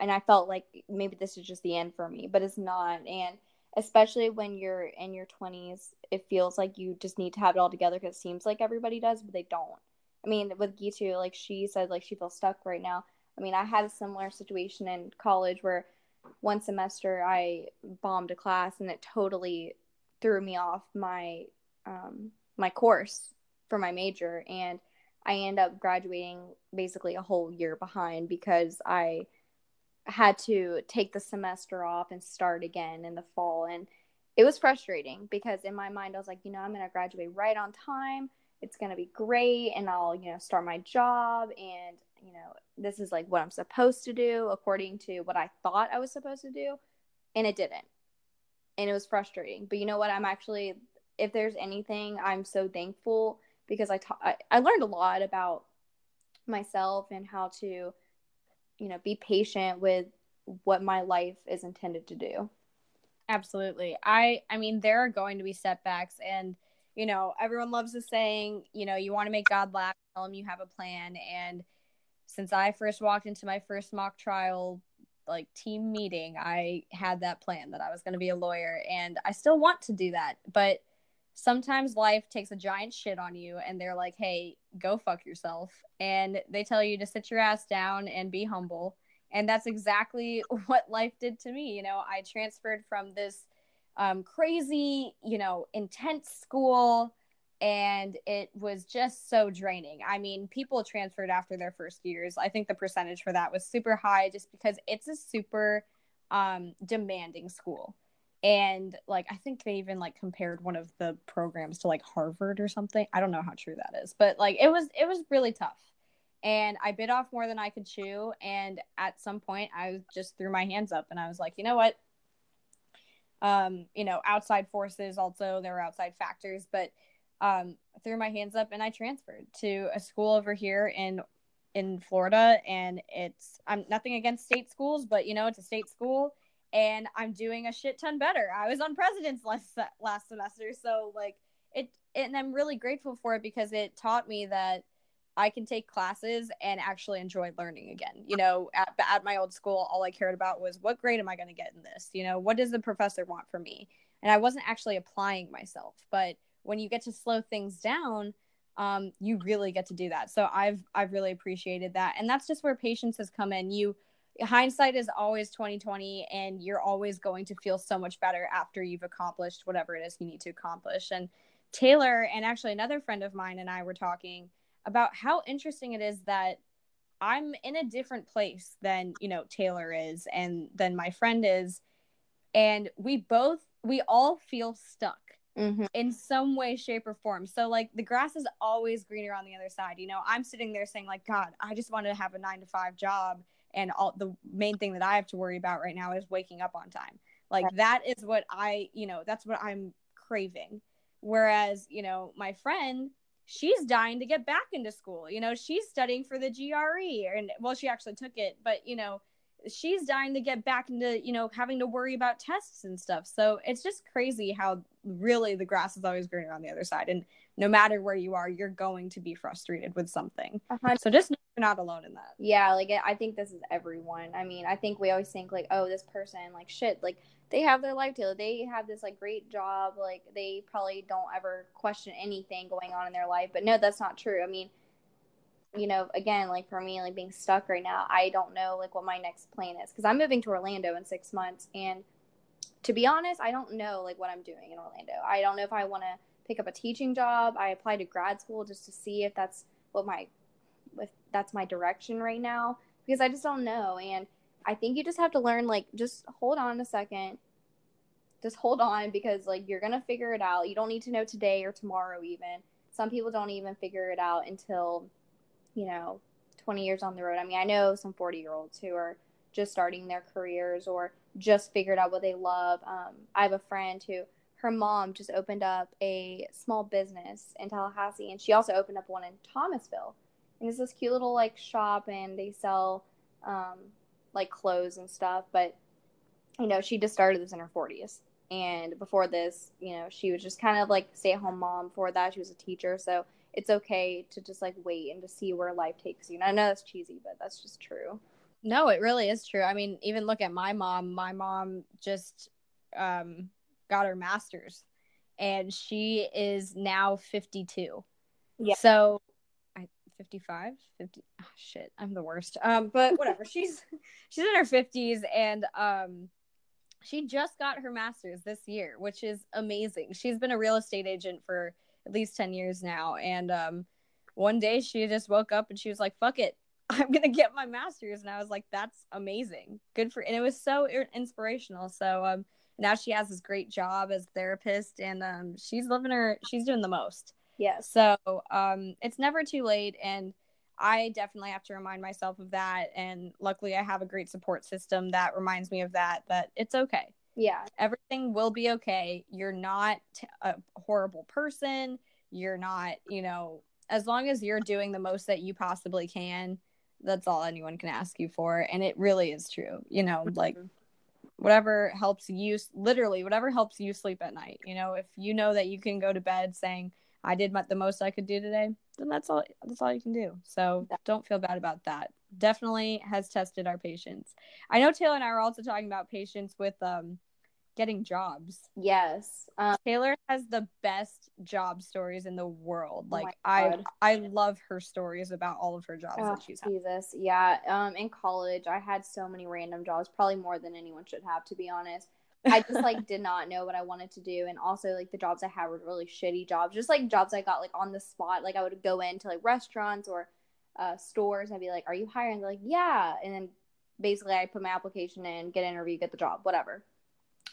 and I felt like maybe this is just the end for me, but it's not. And especially when you're in your 20s it feels like you just need to have it all together because it seems like everybody does but they don't. I mean with gitu like she said like she feels stuck right now. I mean i had a similar situation in college where one semester i bombed a class and it totally threw me off my um, my course for my major. And i end up graduating basically a whole year behind because i had to take the semester off and start again in the fall and it was frustrating because in my mind I was like, you know, I'm going to graduate right on time. It's going to be great and I'll, you know, start my job and, you know, this is like what I'm supposed to do according to what I thought I was supposed to do and it didn't. And it was frustrating. But you know what? I'm actually if there's anything, I'm so thankful because I ta- I, I learned a lot about myself and how to you know be patient with what my life is intended to do. Absolutely. I i mean there are going to be setbacks and you know everyone loves the saying you know you want to make god laugh tell him you have a plan. And since i first walked into my first mock trial like team meeting i had that plan that i was going to be a lawyer and i still want to do that. But sometimes life takes a giant shit on you and they're like, hey, go fuck yourself. And they tell you to sit your ass down and be humble. And that's exactly <laughs> what life did to me. You know, I transferred from this um, crazy, you know, intense school and it was just so draining. I mean, people transferred after their first years. I think the percentage for that was super high just because it's a super um, demanding school and like i think they even like compared one of the programs to like harvard or something. I don't know how true that is but like it was it was really tough. And i bit off more than i could chew and at some point i just threw my hands up and i was like you know what? Um you know outside forces also there were outside factors but um threw my hands up and i transferred to a school over here in in florida and it's i'm nothing against state schools but you know it's a state school and I'm doing a shit ton better. I was on president's last last semester, so like it, and I'm really grateful for it because it taught me that I can take classes and actually enjoy learning again. You know, at, at my old school, all I cared about was what grade am I going to get in this? You know, what does the professor want from me? And I wasn't actually applying myself. But when you get to slow things down, um, you really get to do that. So I've I've really appreciated that, and that's just where patience has come in. You hindsight is always 2020 and you're always going to feel so much better after you've accomplished whatever it is you need to accomplish. And taylor and actually another friend of mine and i were talking about how interesting it is that i'm in a different place than you know taylor is and than my friend is. And we both we all feel stuck mm-hmm. in some way shape or form. So like the grass is always greener on the other side. You know i'm sitting there saying like god i just want to have a nine to five job and all the main thing that I have to worry about right now is waking up on time. Like that is what I, you know, that's what I'm craving. Whereas, you know, my friend, she's dying to get back into school. You know, she's studying for the GRE and well, she actually took it, but you know, she's dying to get back into you know having to worry about tests and stuff so it's just crazy how really the grass is always greener on the other side and no matter where you are you're going to be frustrated with something Uh-huh. so just know you're not alone in that Yeah, like I think this is everyone. I mean, I think we always think like, oh, this person, like shit, like they have their life together. They have this like great job. Like they probably don't ever question anything going on in their life. But no, that's not true. I mean, you know, again, like for me, like being stuck right now, I don't know like what my next plan is because I'm moving to Orlando in six months, and to be honest, I don't know like what I'm doing in Orlando. I don't know if I want to pick up a teaching job. I applied to grad school just to see if that's what my if that's my direction right now because I just don't know. And I think you just have to learn like just hold on a second. Just hold on because like you're going to figure it out. You don't need to know today or tomorrow even. Some people don't even figure it out until you know 20 years on the road. I mean, I know some 40-year-olds who are just starting their careers or just figured out what they love. Um, I have a friend who her mom just opened up a small business in Tallahassee and she also opened up one in Thomasville. And it's this cute little like shop and they sell um, like clothes and stuff but you know she just started this in her 40s and before this you know she was just kind of like stay at home mom. Before that she was a teacher. So it's okay to just like wait and to see where life takes you. And i know that's cheesy but that's just true. No, it really is true. I mean, even look at my mom. My mom just um, got her master's and she is now 52. Yeah. So I 55, 50 oh, shit, I'm the worst. Um but <laughs> whatever. she's she's in her 50s and um she just got her master's this year, which is amazing. She's been a real estate agent for at least 10 years now and um one day she just woke up and she was like, "Fuck it. <laughs> I'm gonna get my master's, and I was like, "That's amazing, good for." And it was so inspirational. So um, now she has this great job as therapist, and um, she's living her, she's doing the most. yeah So um, it's never too late, and I definitely have to remind myself of that. And luckily, I have a great support system that reminds me of that. That it's okay. yeah Everything will be okay. You're not a horrible person. You're not, you know, as long as you're doing the most that you possibly can, that's all anyone can ask you for. And it really is true. You know, like whatever helps you, literally, whatever helps you sleep at night. You know, if you know that you can go to bed saying, I did the most I could do today, then that's all. That's all you can do. So don't feel bad about that. Definitely has tested our patience. I know Taylor and I were also talking about patience with um getting jobs. yes um, Taylor has the best job stories in the world. Oh Like I I love her stories about all of her jobs Oh, that she's had. Jesus. Yeah. Um, in college, I had so many random jobs, probably more than anyone should have, to be honest. I just like <laughs> did not know what I wanted to do, and also like the jobs I had were really shitty jobs, just like jobs I got like on the spot. Like I would go into like restaurants or uh, stores, and I'd be like, "Are you hiring?" They're like, "Yeah," and then basically I put my application in, get an interview, get the job, whatever.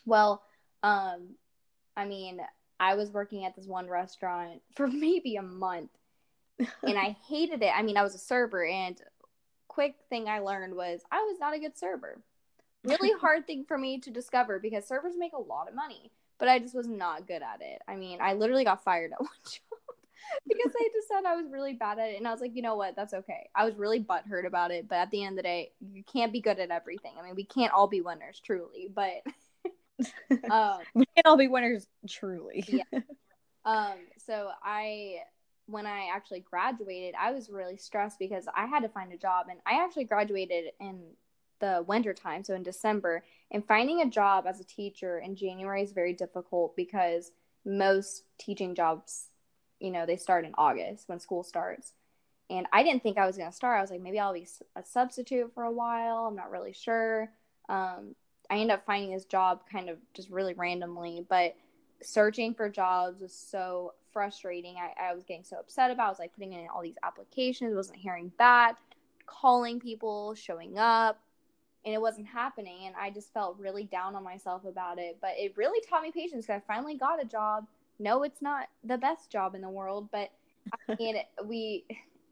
Well, um, I mean, I was working at this one restaurant <laughs> for maybe a month and I <laughs> hated it. I mean, I was a server, and quick thing I learned was I was not a good server. Really <laughs> hard thing for me to discover because servers make a lot of money, but I just was not good at it. I mean, I literally got fired at one job because they just said I was really bad at it, and I was like, you know what, that's okay. I was really butthurt about it, but at the end of the day, you can't be good at everything. I mean, we can't all be winners, truly, but. <laughs> um, We can all be winners truly. Yeah. <laughs> um so i when i actually graduated i was really stressed because i had to find a job and i actually graduated in the winter time so in december and finding a job as a teacher in january is very difficult because most teaching jobs you know they start in august when school starts and i didn't think i was going to start i was like maybe i'll be a substitute for a while i'm not really sure um, i ended up finding this job kind of just really randomly but searching for jobs was so frustrating. I, I was getting so upset about. I was like putting in all these applications, wasn't hearing back, calling people, showing up, and it wasn't happening. And I just felt really down on myself about it. But it really taught me patience because I finally got a job. No, it's not the best job in the world, but I mean, we.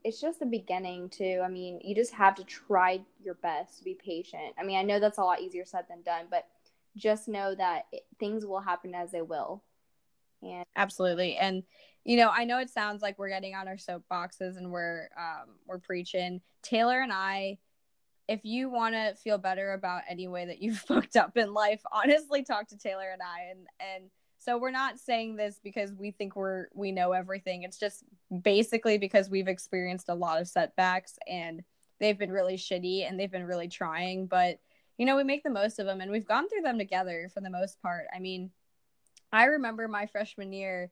It's just the beginning too. I mean, you just have to try your best to be patient. I mean, I know that's a lot easier said than done, but just know that it, things will happen as they will. And Absolutely. And you know, I know it sounds like we're getting on our soapboxes and we're um we're preaching. Taylor and I if you want to feel better about any way that you've <laughs> fucked up in life, honestly, talk to Taylor and I. And and so we're not saying this because we think we're we know everything. It's just basically because we've experienced a lot of setbacks and they've been really shitty and they've been really trying. But you know, we make the most of them, and we've gone through them together for the most part. I mean, I remember my freshman year.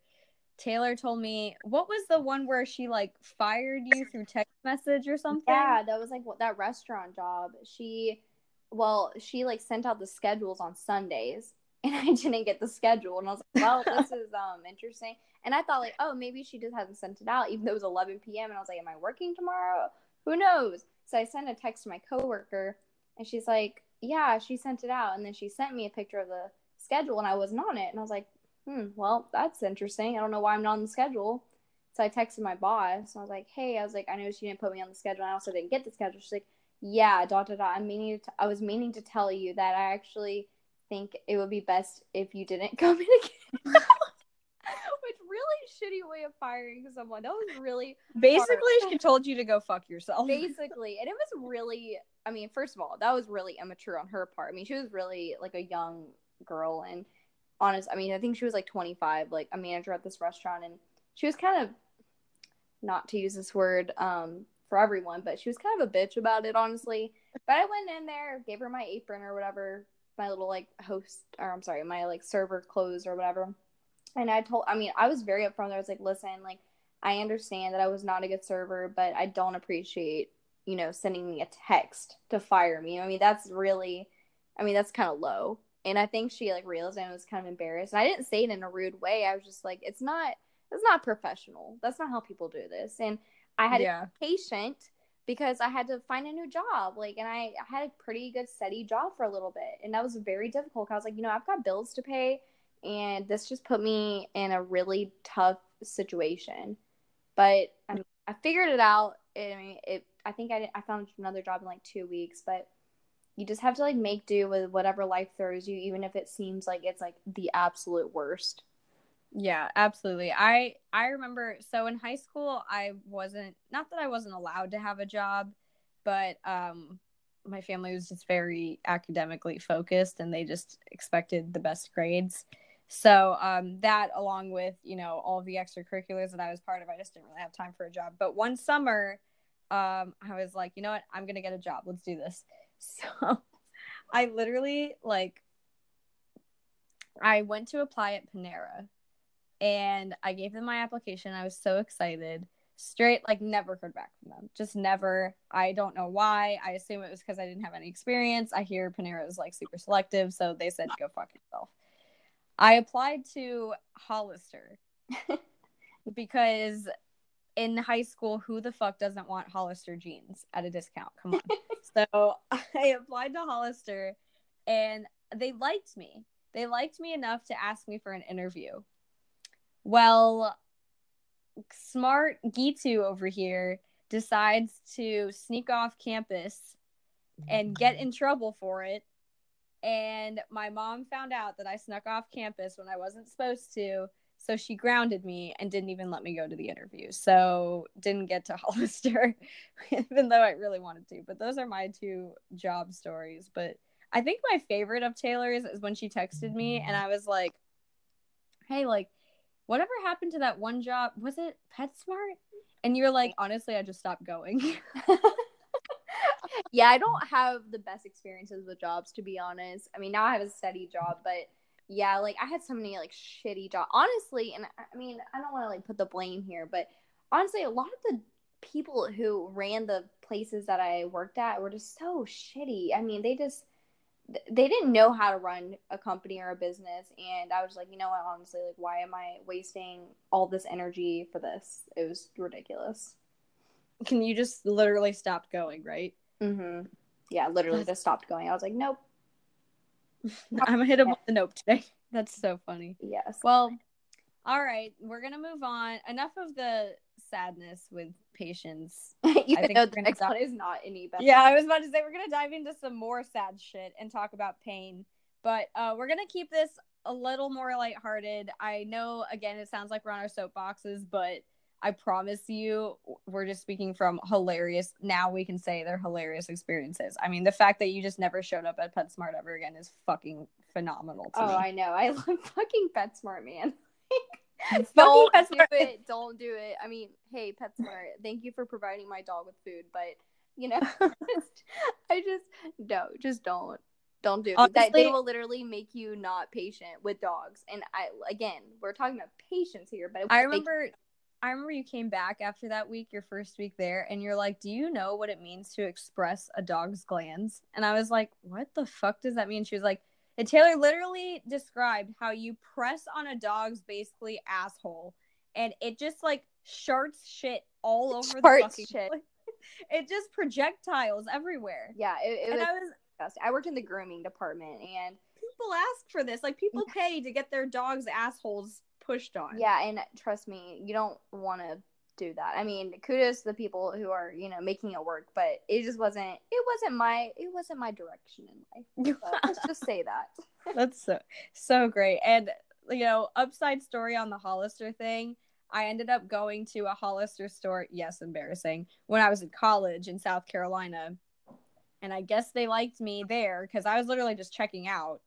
Taylor told me what was the one where she like fired you through text message or something? Yeah, that was like what that restaurant job. She, well, she like sent out the schedules on Sundays, and I didn't get the schedule, and I was like, well, this is um interesting. And I thought like, oh, maybe she just hasn't sent it out, even though it was 11 p.m. And I was like, am I working tomorrow? Who knows? So I sent a text to my coworker, and she's like, yeah, she sent it out, and then she sent me a picture of the schedule, and I wasn't on it, and I was like hmm, well, that's interesting. I don't know why I'm not on the schedule. So I texted my boss. And I was like, hey, I was like, I know she didn't put me on the schedule. And I also didn't get the schedule. She's like, yeah, dot dot dot. I'm meaning to, I was meaning to tell you that I actually think it would be best if you didn't <laughs> come in again. Which really shitty way of firing someone. That was really Basically, hard. she told you to go fuck yourself. basically, and it was really. I mean, first of all, that was really immature on her part. I mean, she was really like a young girl, and honest i mean i think she was like 25 like a manager at this restaurant and she was kind of not to use this word um for everyone but she was kind of a bitch about it honestly but i went in there gave her my apron or whatever my little like host or i'm sorry my like server clothes or whatever and i told i mean i was very upfront i was like listen like i understand that i was not a good server but i don't appreciate you know sending me a text to fire me i mean that's really i mean that's kind of low and I think she like realized and was kind of embarrassed. And I didn't say it in a rude way. I was just like, it's not it's not professional. That's not how people do this. And I had Yeah. to be patient because I had to find a new job. Like and I, I had a pretty good steady job for a little bit. And that was very difficult. I was like, you know, I've got bills to pay and this just put me in a really tough situation. But I mean, I figured it out. I mean, it I think I, I found another job in like two weeks, but you just have to like make do with whatever life throws you even if it seems like it's like the absolute worst Yeah, absolutely. I I remember so in high school I wasn't not that I wasn't allowed to have a job, but um my family was just very academically focused and they just expected the best grades. So um that along with, you know, all the extracurriculars that I was part of, I just didn't really have time for a job. But one summer um I was like, you know what? I'm going to get a job. Let's do this. <laughs> So I literally like I went to apply at Panera and I gave them my application. I was so excited. Straight, like, never heard back from them. Just never. I don't know why. I assume it was because I didn't have any experience. I hear Panera is like super selective, so they said go fuck yourself. I applied to Hollister <laughs> because in high school, who the fuck doesn't want Hollister jeans at a discount? Come on. <laughs> so <laughs> I applied to Hollister and they liked me. They liked me enough to ask me for an interview. Well, smart Gitu over here decides to sneak off campus and get mm-hmm. in trouble for it. And my mom found out that I snuck off campus when I wasn't supposed to. So she grounded me and didn't even let me go to the interview. So didn't get to <laughs> Hollister, even though I really wanted to. But those are my two job stories. But I think my favorite of Taylor's is when she texted me and mm-hmm. I was like, hey, like, whatever happened to that one job? Was it PetSmart? And you're like, honestly, I just stopped going. <laughs> yeah i don't have the best experiences with jobs to be honest i mean now i have a steady job but yeah like i had so many like shitty jobs honestly and I- mean i don't want to like put the blame here but honestly a lot of the people who ran the places that i worked at were just so shitty i mean they just they didn't know how to run a company or a business and i was like you know what honestly like why am i wasting all this energy for this it was ridiculous Can you just literally stop going, right? mm-hmm yeah literally just stopped going i was like nope <laughs> I'm gonna hit him with the nope today. <laughs> That's so funny. yes Well, all right, we're gonna move on. Enough of the sadness with patience. <laughs> even think though the next stop- one is not any better Yeah, I was about to say we're gonna dive into some more sad shit and talk about pain, but uh, we're gonna keep this a little more lighthearted. I know, again, it sounds like we're on our soapboxes, but I promise you, we're just speaking from hilarious. Now we can say they're hilarious experiences. I mean, the fact that you just never showed up at PetSmart ever again is fucking phenomenal oh, me. I know. I love fucking PetSmart, man. <laughs> <laughs> Don't do it. Don't do it. I mean, hey, PetSmart, thank you for providing my dog with food, but you know, <laughs> <laughs> just, I just no, just don't. Don't do it. That, they will literally make you not patient with dogs. And I again, we're talking about patience here, but I remember I remember you came back after that week, your first week there, and you're like, Do you know what it means to express a dog's glands? And I was like, What the fuck does that mean? She was like, and Taylor literally described how you press on a dog's basically asshole and it just like sharts shit all over the fucking shit. place. <laughs> It just projectiles everywhere. yeah, it, it And was I was disgusting. I worked in the grooming department, and people ask for this. Like people pay to get their dogs' assholes pushed on. yeah, and trust me, you don't want to do that. I mean, kudos to the people who are you know making it work, but it just wasn't. It wasn't my. It wasn't my direction in life. <laughs> So let's just say that. <laughs> That's so so great. And you know, upside story on the Hollister thing. I ended up going to a Hollister store. Yes, embarrassing. When I was in college in South Carolina, and I guess they liked me there because I was literally just checking out.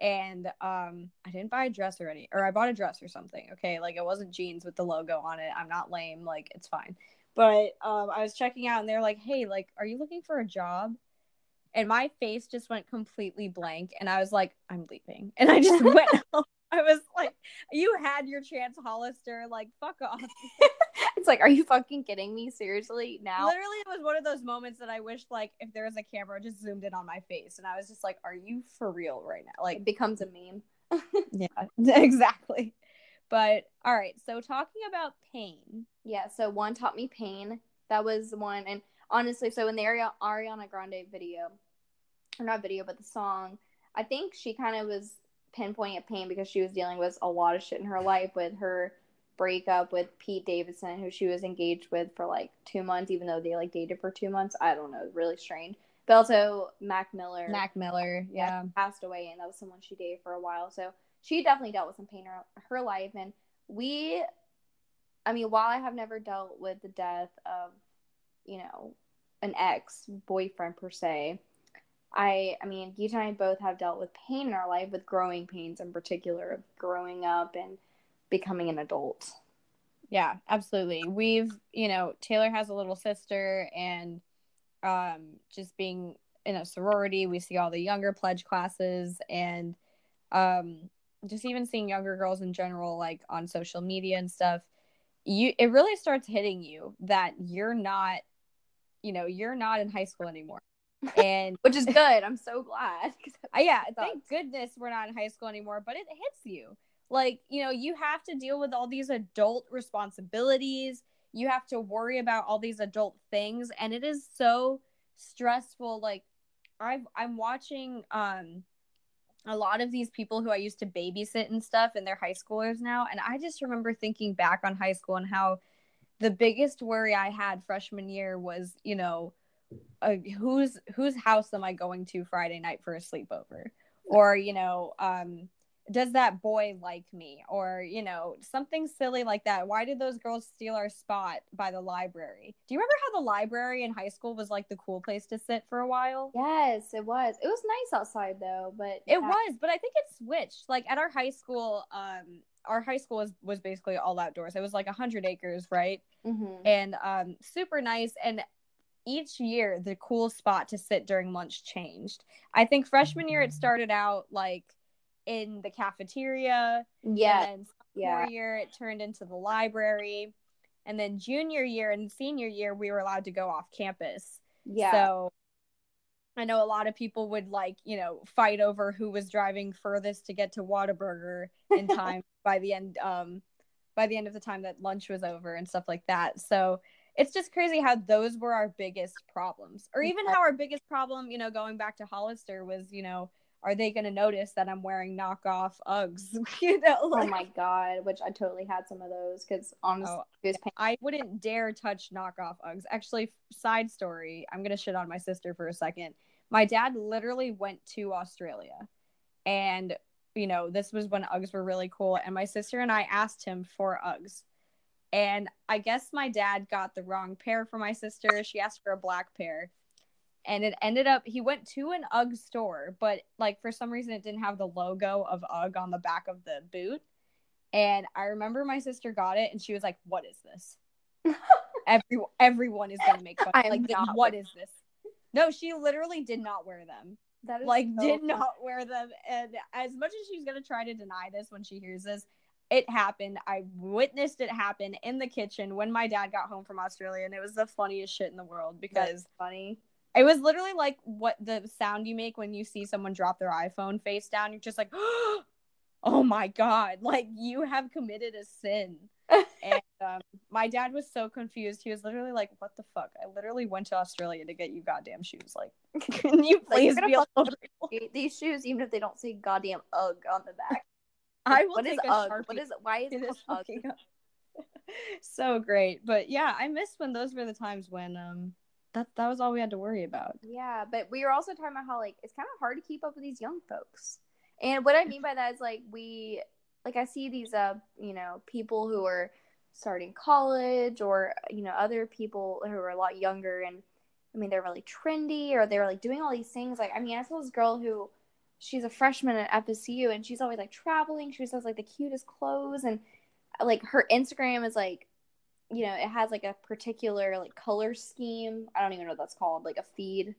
And um, I didn't buy a dress or any, or I bought a dress or something. Okay, like it wasn't jeans with the logo on it. I'm not lame. Like it's fine. But um, I was checking out, and they're like, "Hey, like, are you looking for a job?" and my face just went completely blank and i was like i'm leaving and i just <laughs> went home i was like you had your chance hollister like fuck off <laughs> it's like, are you fucking kidding me? Seriously? Now? literally it was one of those moments that i wish like if there was a camera just zoomed in on my face and i was just like are you for real right now like it becomes a meme. <laughs> yeah <laughs> exactly but all right so talking about pain Yeah, so one taught me pain. That was one, and honestly, so in the Ari- Ariana Grande video, or not video, but the song, I think she kind of was pinpointing at pain because she was dealing with a lot of shit in her life with her breakup with Pete Davidson, who she was engaged with for like two months, even though they like dated for two months. I don't know, really strange. But also Mac Miller, mac miller yeah passed away, and that was someone she dated for a while. So she definitely dealt with some pain in her, her life, and we, I mean, while I have never dealt with the death of, you know, an ex boyfriend per se, I, I mean, Gitu and I both have dealt with pain in our life, with growing pains in particular, of growing up and becoming an adult. Yeah, absolutely. We've, you know, Taylor has a little sister and um just being in a sorority, we see all the younger pledge classes and um just even seeing younger girls in general like on social media and stuff. You it really starts hitting you that you're not you know, you're not in high school anymore. And <laughs> Which is good. I'm so glad. <laughs> yeah, thank goodness we're not in high school anymore, but it hits you. Like, you know, you have to deal with all these adult responsibilities. You have to worry about all these adult things and it is so stressful like I've I'm watching um a lot of these people who I used to babysit and stuff and they're high schoolers now and I just remember thinking back on high school and how the biggest worry I had freshman year was, you know, uh, whose whose house am I going to Friday night for a sleepover? Or, you know, um does that boy like me? Or, you know, something silly like that. Why did those girls steal our spot by the library? Do you remember how the library in high school was like the cool place to sit for a while? Yes, it was. It was nice outside though, but It was, but I think it switched. Like at our high school, um, our high school was, was basically all outdoors. It was like a hundred acres, right? Mhm. And um, super nice. And each year, the cool spot to sit during lunch changed. I think freshman year it started out like in the cafeteria. Yeah, And then yeah. year it turned into the library. And then junior year and senior year we were allowed to go off campus. Yeah. So I know a lot of people would like, you know, fight over who was driving furthest to get to Whataburger in <laughs> time by the end um by the end of the time that lunch was over and stuff like that. So it's just crazy how those were our biggest problems. Or even how our biggest problem, you know, going back to Hollister was, you know, are they going to notice that I'm wearing knockoff Uggs? <laughs> you know, oh my god, which I totally had some of those because honestly, Oh. I wouldn't dare touch knockoff Uggs. Actually, side story, I'm gonna shit on my sister for a second. My dad literally went to Australia, and you know this was when Uggs were really cool. And my sister and I asked him for Uggs, And I guess my dad got the wrong pair for my sister. She asked for a black pair. And it ended up he went to an UGG store, but like for some reason it didn't have the logo of UGG on the back of the boot. And I remember my sister got it and she was like, What is this? <laughs> Every, everyone is gonna make fun. I am like, what with- this? No, she literally did not wear them That is like so did not wear them and as much as she's going to try to deny this when she hears this it happened i witnessed it happen in the kitchen when my dad got home from australia and it was the funniest shit in the world because That's funny. It was literally like what the sound you make when you see someone drop their iphone face down you're just like <gasps> oh my god like you have committed a sin <laughs> and um, my dad was so confused he was literally like what the fuck i literally went to australia to get you goddamn shoes like <laughs> can you please gonna be a little <laughs> These shoes, even if they don't say goddamn UGG on the back. I will What is UGG? Sharpie What is why is it this UGG? so great. But yeah, I miss when those were the times when um that that was all we had to worry about. Yeah, but we were also talking about how like it's kind of hard to keep up with these young folks. And what I mean by that is like we like I see these uh, you know, people who are starting college or you know, other people who are a lot younger and I mean they're really trendy or they're like doing all these things. Like I mean, I saw this girl who she's a freshman at FSU and she's always like traveling. She always has like the cutest clothes and like her Instagram is like you know, it has like a particular like color scheme. I don't even know what that's called, like a feed.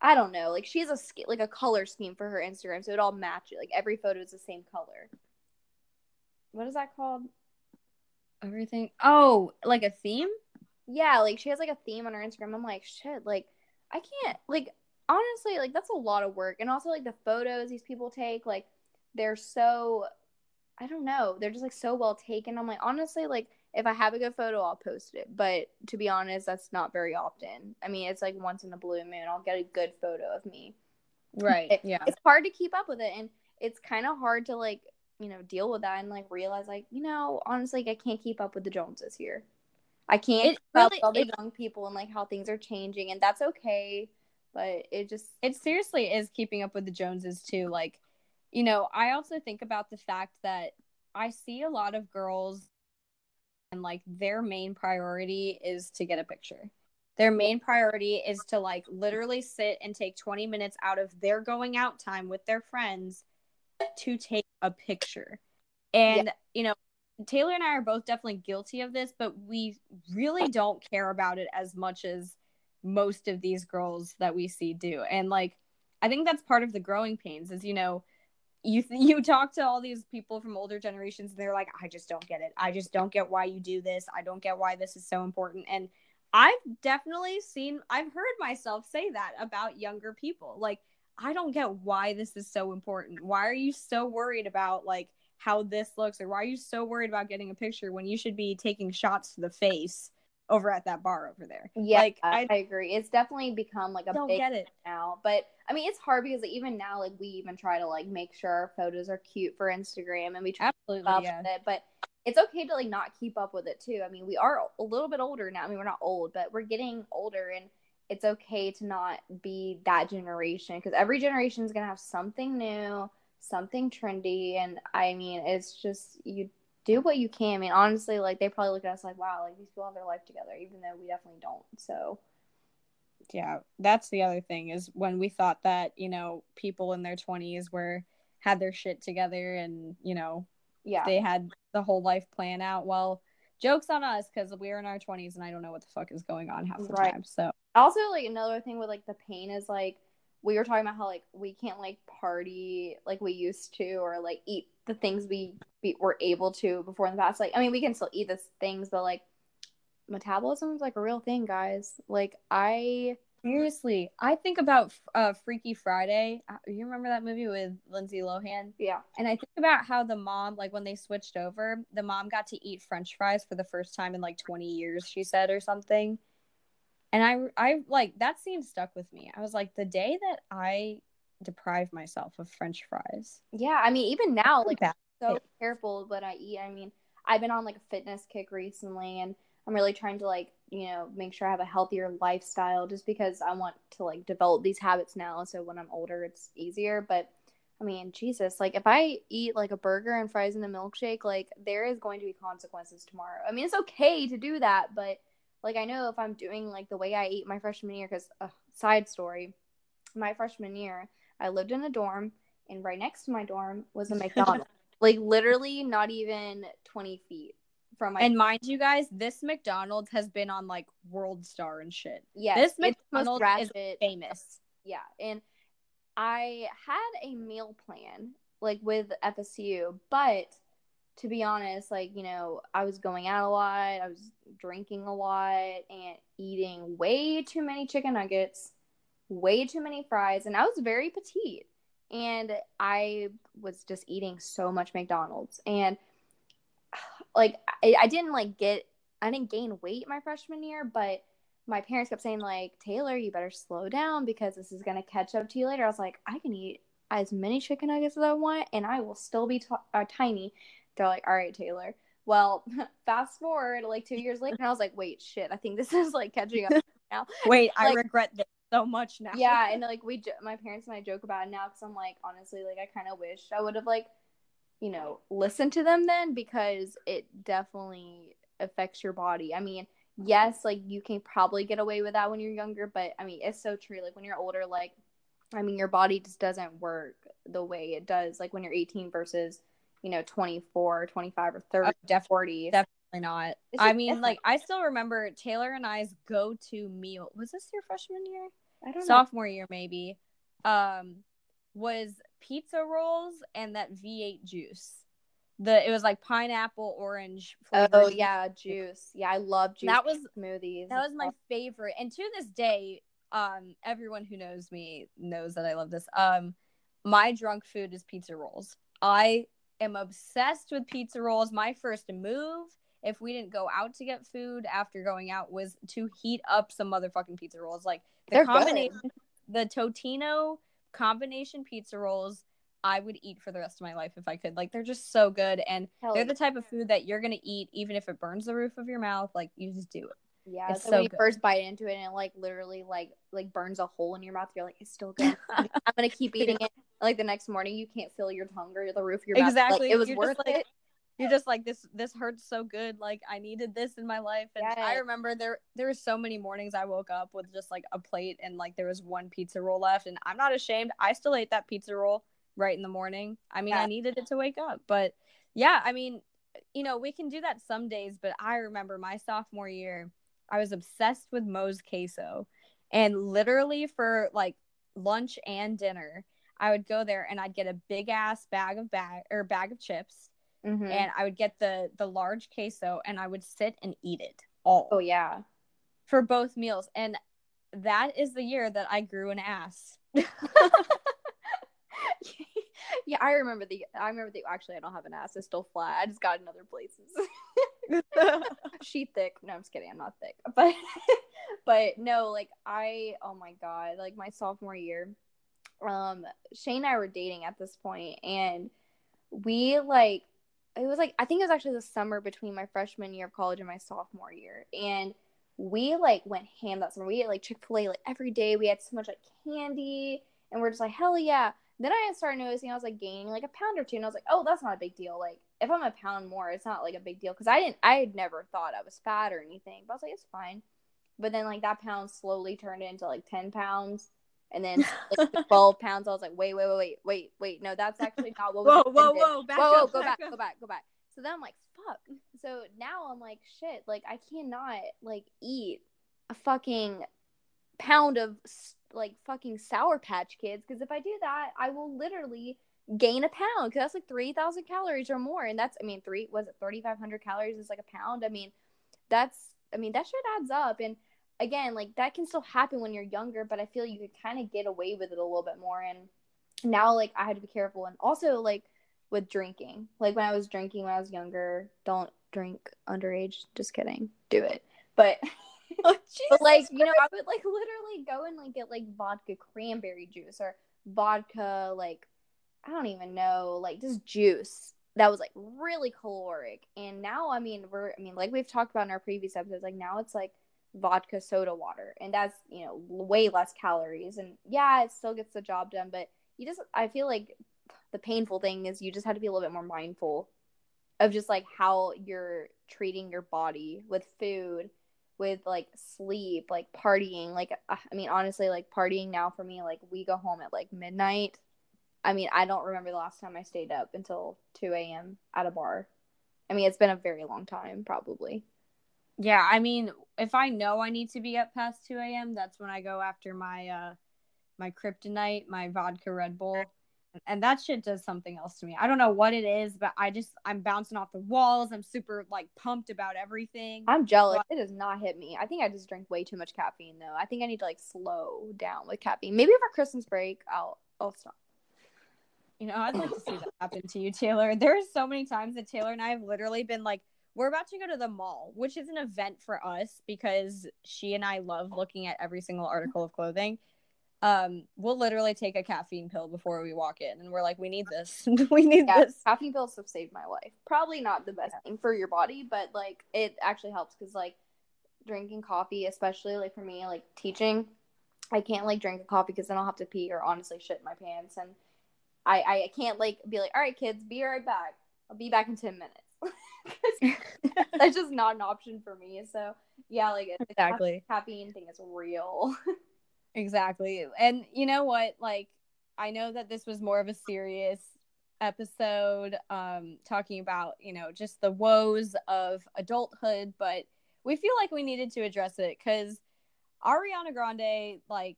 I don't know. Like she has a like a color scheme for her Instagram, so it all matches. Like every photo is the same color. What is that called? Everything. Oh, like a theme? Yeah, like she has like a theme on her Instagram. I'm like, shit, like I can't like honestly, like that's a lot of work. And also like the photos these people take, like they're so I don't know, they're just like so well taken. I'm like, honestly, like if I have a good photo, I'll post it. But to be honest, that's not very often. I mean, it's like once in a blue moon, I'll get a good photo of me. Right. It- yeah. It's hard to keep up with it, and it's kind of hard to like you know deal with that and like realize like you know honestly, like, I can't keep up with the Joneses here. I can't It really- all the it- young people and like how things are changing, and that's okay. But it just it seriously is keeping up with the Joneses too. Like, you know, I also think about the fact that I see a lot of girls and like their main priority is to get a picture. Their main priority is to like literally sit and take 20 minutes out of their going out time with their friends to take a picture. And, you know, Taylor and I are both definitely guilty of this, but we really don't care about it as much as most of these girls that we see do. And like I think that's part of the growing pains is you know you <laughs> you talk to all these people from older generations and they're like I just don't get it. I just don't get why you do this. I don't get why this is so important. And I've definitely seen I've heard myself say that about younger people. Like I don't get why this is so important. Why are you so worried about like how this looks or why are you so worried about getting a picture when you should be taking shots to the face over at that bar over there? yeah, like I, I agree. It's definitely become like a don't big get it. now. But I mean, it's hard because like, even now, like we even try to like make sure our photos are cute for Instagram, and we try Absolutely, up yeah. with it. But it's okay to like not keep up with it too. I mean, we are a little bit older now. I mean, we're not old, but we're getting older, and it's okay to not be that generation because every generation is gonna have something new, something trendy, and I mean, it's just you do what you can. I mean, honestly, like they probably look at us like, wow, like these people have their life together, even though we definitely don't. So yeah that's the other thing is when we thought that you know people in their 20s were had their shit together and you know yeah, they had the whole life plan out well jokes on us because we're in our 20s and i don't know what the fuck is going on half the Right. time so also like another thing with like the pain is like we were talking about how like we can't like party like we used to or like eat the things we, we were able to before in the past. Like i mean we can still eat these things but like metabolism is like a real thing guys. Like i seriously. I think about uh freaky friday. Uh, you remember that movie with lindsay lohan? Yeah. And i think about how the mom like when they switched over the mom got to eat french fries for the first time in like 20 years she said or something. And i i like that scene stuck with me. I was like the day that i deprive myself of french fries. Yeah i mean even now like Bad. so careful what i eat. I mean i've been on like a fitness kick recently and i'm really trying to like you know make sure i have a healthier lifestyle just because i want to like develop these habits now. So when i'm older it's easier. But I mean, Jesus, like if I eat like a burger and fries and a milkshake, like there is going to be consequences tomorrow. I mean, it's okay to do that, but like I know if I'm doing like the way I ate my freshman year, because uh, side story, my freshman year, I lived in a dorm, and right next to my dorm was a <laughs> McDonald's, like literally not even 20 feet from my. And mind you guys, this McDonald's has been on like World Star and shit. Yeah, this it's the most McDonald's is famous. yeah and i had a meal plan like with fsu but to be honest like you know i was going out a lot i was drinking a lot and eating way too many chicken nuggets way too many fries and i was very petite. And i was just eating so much mcdonald's. And <sighs> like I, I didn't like get i didn't gain weight my freshman year but my parents kept saying like taylor you better slow down because this is going to catch up to you later. I was like i can eat as many chicken nuggets as i want and i will still be t- uh, tiny. They're like all right taylor. Well <laughs> fast forward like two years later and i was like wait shit i think this <laughs> is like catching up <laughs> now. Wait, I regret this so much now. yeah <laughs> and like we jo- my parents and i joke about it now because i'm like honestly like i kind of wish i would have like you know listened to them then because it definitely affects your body i mean yes like you can probably get away with that when you're younger but i mean it's so true like when you're older like i mean your body just doesn't work the way it does like when you're 18 versus you know 24 25 or 30 uh, Oh, def- 40 definitely not. It's I mean, like I still remember Taylor and I's go-to meal. Was this your freshman year? i don't know Sophomore year, maybe. Um, was pizza rolls and that V8 juice. The it was like pineapple orange. oh yeah juice yeah i love juice That was smoothies that was my favorite. And to this day, um, everyone who knows me knows that I love this. Um, my drunk food is pizza rolls. I am obsessed with pizza rolls. My first move, if we didn't go out to get food after going out, was to heat up some motherfucking pizza rolls. Like the They're good. combination, the Totino combination pizza rolls. I would eat for the rest of my life if I could. Like they're just so good, and Hell they're yeah. the type of food that you're gonna eat even if it burns the roof of your mouth. Like you just do it. Yeah, It's so, so you good. first bite into it and it like literally like like burns a hole in your mouth, you're like, it's still good. I'm gonna keep eating it. <laughs> Like the next morning, you can't feel your tongue or the roof of your mouth. exactly Like, it was You're worth like, it. You're just like this this hurts so good. Like i needed this in my life. And i remember there there were so many mornings i woke up with just like a plate and like there was one pizza roll left. And i'm not ashamed. I still ate that pizza roll right in the morning. I mean Yeah. i needed it to wake up. But yeah i mean you know we can do that some days but i remember my sophomore year i was obsessed with Moe's queso. And literally for like lunch and dinner i would go there and i'd get a big ass bag of bag or bag of chips Mhm. and I would get the the large queso and I would sit and eat it all oh yeah, for both meals. And that is the year that I grew an ass. <laughs> yeah. I remember the. I remember the. Actually, I don't have an ass. It's still flat. I just got it in other places. <laughs> she thick. No, I'm just kidding. I'm not thick. <laughs> But but no, like I oh my god, like my sophomore year, um, Shane and I were dating at this point, and we like it was like I think it was actually the summer between my freshman year of college and my sophomore year, and we like went ham that summer. We ate like Chick Fil A like every day. We had so much like candy, and we're just like hell yeah. Then I started noticing I was like gaining like a pound or two, and I was like, oh, that's not a big deal. Like if I'm a pound more, it's not like a big deal because I didn't, I had never thought I was fat or anything, but I was like, it's fine. But then like that pound slowly turned into like ten pounds, and then <laughs> like twelve pounds. I was like, wait, wait, wait, wait, wait, wait. No, that's actually not what was whoa, whoa, whoa, back whoa, whoa, up, go back, up. go back, go back. So then I'm like, fuck. So now I'm like, shit. Like I cannot like eat a fucking pound of like fucking sour patch kids because if I do that, I will literally gain a pound because that's like three thousand calories or more, and that's I mean three was it thirty five hundred calories is like a pound. I mean, that's I mean that shit adds up, and again like that can still happen when you're younger, but I feel you could kind of get away with it a little bit more, and now like I had to be careful, and also like with drinking, like when I was drinking when I was younger, don't drink underage. Just kidding, do it, but. <laughs> Oh, <laughs> But like, you know, I would like literally go and like get like vodka cranberry juice or vodka like I don't even know, like just juice that was like really caloric. And now I mean we're I mean like we've talked about in our previous episodes, like now it's like vodka soda water and that's, you know, way less calories. And yeah, it still gets the job done, but you just I feel like the painful thing is you just have to be a little bit more mindful of just like how you're treating your body with food with like sleep like partying. Like uh, i mean honestly like partying now for me like we go home at like midnight. I mean i don't remember the last time i stayed up until 2 a.m at a bar. I mean it's been a very long time probably Yeah, I mean, if I know I need to be up past 2 a.m., that's when I go after my uh my kryptonite, my vodka Red Bull. And that shit does something else to me. I don't know what it is, but I just I'm bouncing off the walls. I'm super like pumped about everything. i'm jealous it does not hit me i think i just drink way too much caffeine though i think i need to like slow down with caffeine maybe over christmas break i'll i'll stop You know, I'd like to see that happen to you, Taylor. There's so many times that Taylor and I have literally been like, we're about to go to the mall, which is an event for us because she and I love looking at every single article of clothing. Um, we'll literally take a caffeine pill before we walk in, and we're like, we need this. <laughs> we need yeah, this. caffeine pills have saved my life. Probably not the best thing for your body, but like it actually helps because like drinking coffee, especially like for me, like teaching, I can't like drink a coffee because then I'll have to pee or honestly shit in my pants, and I I can't like be like, all right, kids, be right back. I'll be back in ten minutes. That's just not an option for me. So yeah, like Exactly. caffeine thing is real. <laughs> Exactly. And you know what? Like, I know that this was more of a serious episode, um, talking about, you know, just the woes of adulthood, but we feel like we needed to address it because Ariana Grande, like,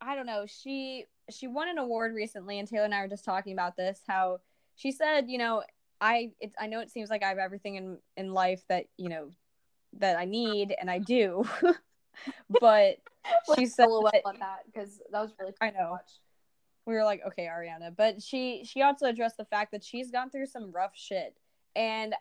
I don't know, she she won an award recently, and Taylor and I were just talking about this, how she said, you know, I it's I know it seems like I have everything in in life that, you know, that I need and I do. <laughs> but <laughs> she said LOL that- on that because that was really I know. we were like, okay, Ariana, but she she also addressed the fact that she's gone through some rough shit, and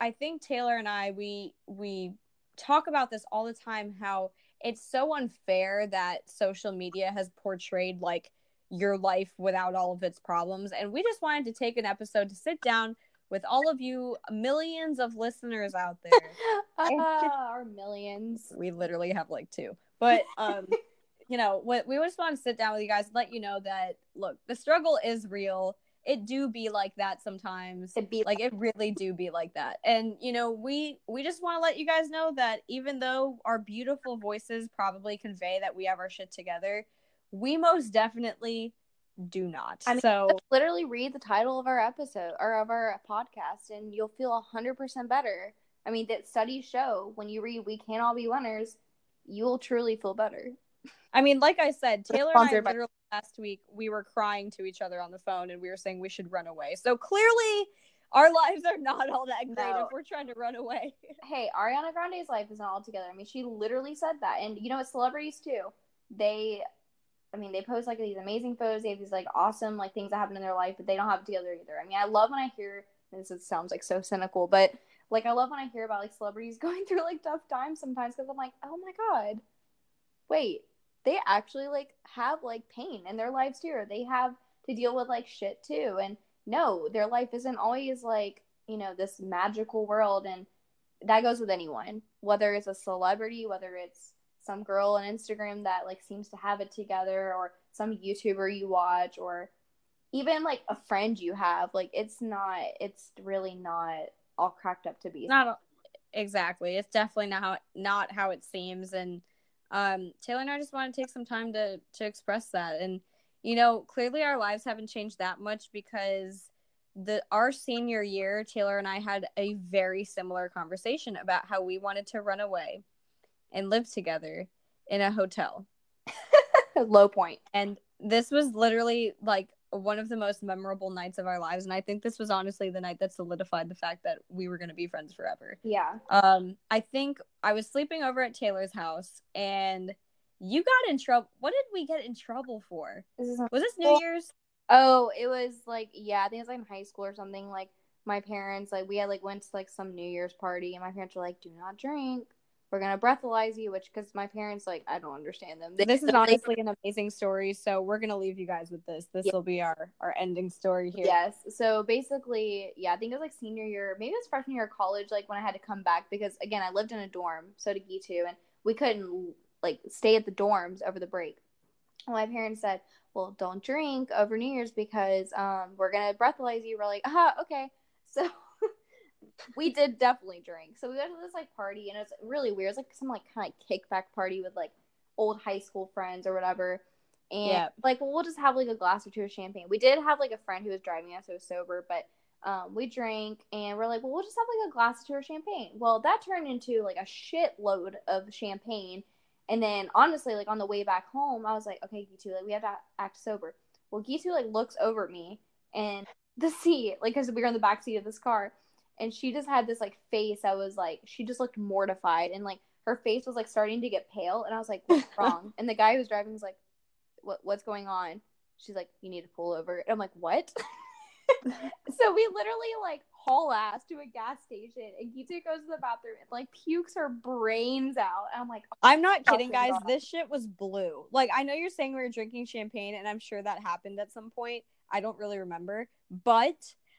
I think Taylor and I we we talk about this all the time how it's so unfair that social media has portrayed like your life without all of its problems, and we just wanted to take an episode to sit down with all of you millions of listeners out <laughs> there. Ah, our millions. we literally have like two but <laughs> um you know what we just want to sit down with you guys and let you know that look the struggle is real it do be like that sometimes It be like it really do be like that and you know we we just want to let you guys know that even though our beautiful voices probably convey that we have our shit together we most definitely do not I mean, so literally read the title of our episode or of our podcast and you'll feel 100% better. I mean, that studies show when you read We Can't All Be Winners, you'll truly feel better. I mean, like I said, Taylor and I Sponsored by- literally last week we were crying to each other on the phone and we were saying we should run away. So clearly our lives are not all that great No. if we're trying to run away. <laughs> Hey, Ariana Grande's life is not all together. I mean, she literally said that. And you know what? Celebrities too. They, I mean, they post like these amazing photos. They have these like awesome like things that happen in their life, but they don't have it together either. I mean, I love when I hear this. Is, sounds like so cynical, but like I love when I hear about like celebrities <laughs> going through like tough times sometimes because I'm like, oh my god, wait, they actually like have like pain in their lives too, they have to deal with like shit too. And no, their life isn't always like you know this magical world and that goes with anyone whether it's a celebrity whether it's some girl on instagram that like seems to have it together or some youtuber you watch or even like a friend you have like it's not it's really not all cracked up to be Not exactly. It's definitely not how not how it seems and um Taylor and I just want to take some time to to express that and you know, clearly our lives haven't changed that much because the our senior year Taylor and I had a very similar conversation about how we wanted to run away and live together in a hotel. <laughs> low point. point And this was literally like one of the most memorable nights of our lives and I think this was honestly the night that solidified the fact that we were going to be friends forever. yeah Um, I think I was sleeping over at Taylor's house and you got in trouble. What did we get in trouble for? this Was this New Year's? oh it was like yeah i think it was like in high school or something like my parents like we had like went to like some new year's party and my parents were like do not drink we're gonna breathalyze you which because my parents like i don't understand them This is <laughs> honestly an amazing story, so we're gonna leave you guys with this. This Yeah. will be our our ending story here. Yes. So basically, yeah, I think it was like senior year, maybe it was freshman year of college, like when I had to come back because again, I lived in a dorm, so did Gitu, and we couldn't like stay at the dorms over the break. my parents said, "Well, don't drink over New Year's because um we're gonna breathalyze you." We're like, "Ah, okay." <laughs> So we did definitely drink. So we went to this like party, and it's really weird. It's like some like kind of kickback party with like old high school friends or whatever. And Yeah. like, well, just have like a glass or two of champagne. We did have like a friend who was driving us, who was sober, but um, we drank and we're like, well, we'll just have like a glass or two of champagne. Well, that turned into like a shitload of champagne. And then honestly, like on the way back home, I was like, okay, Gitu, like we have to act sober. Well, Gitu like looks over at me and the seat, like, because we were in the back seat of this car, and she just had this like face. I was like, she just looked mortified, and like her face was like starting to get pale, and I was like, what's <laughs> wrong? and the guy who was driving was like, what what's going on? She's like, you need to pull over. And I'm like, what? <laughs> so we literally like haul ass to a gas station, and Gitu goes to the bathroom and like pukes her brains out. And I'm like, I'm not kidding, guys. This shit was blue. Like, I know you're saying we were drinking champagne, and I'm sure that happened at some point. I don't really remember, but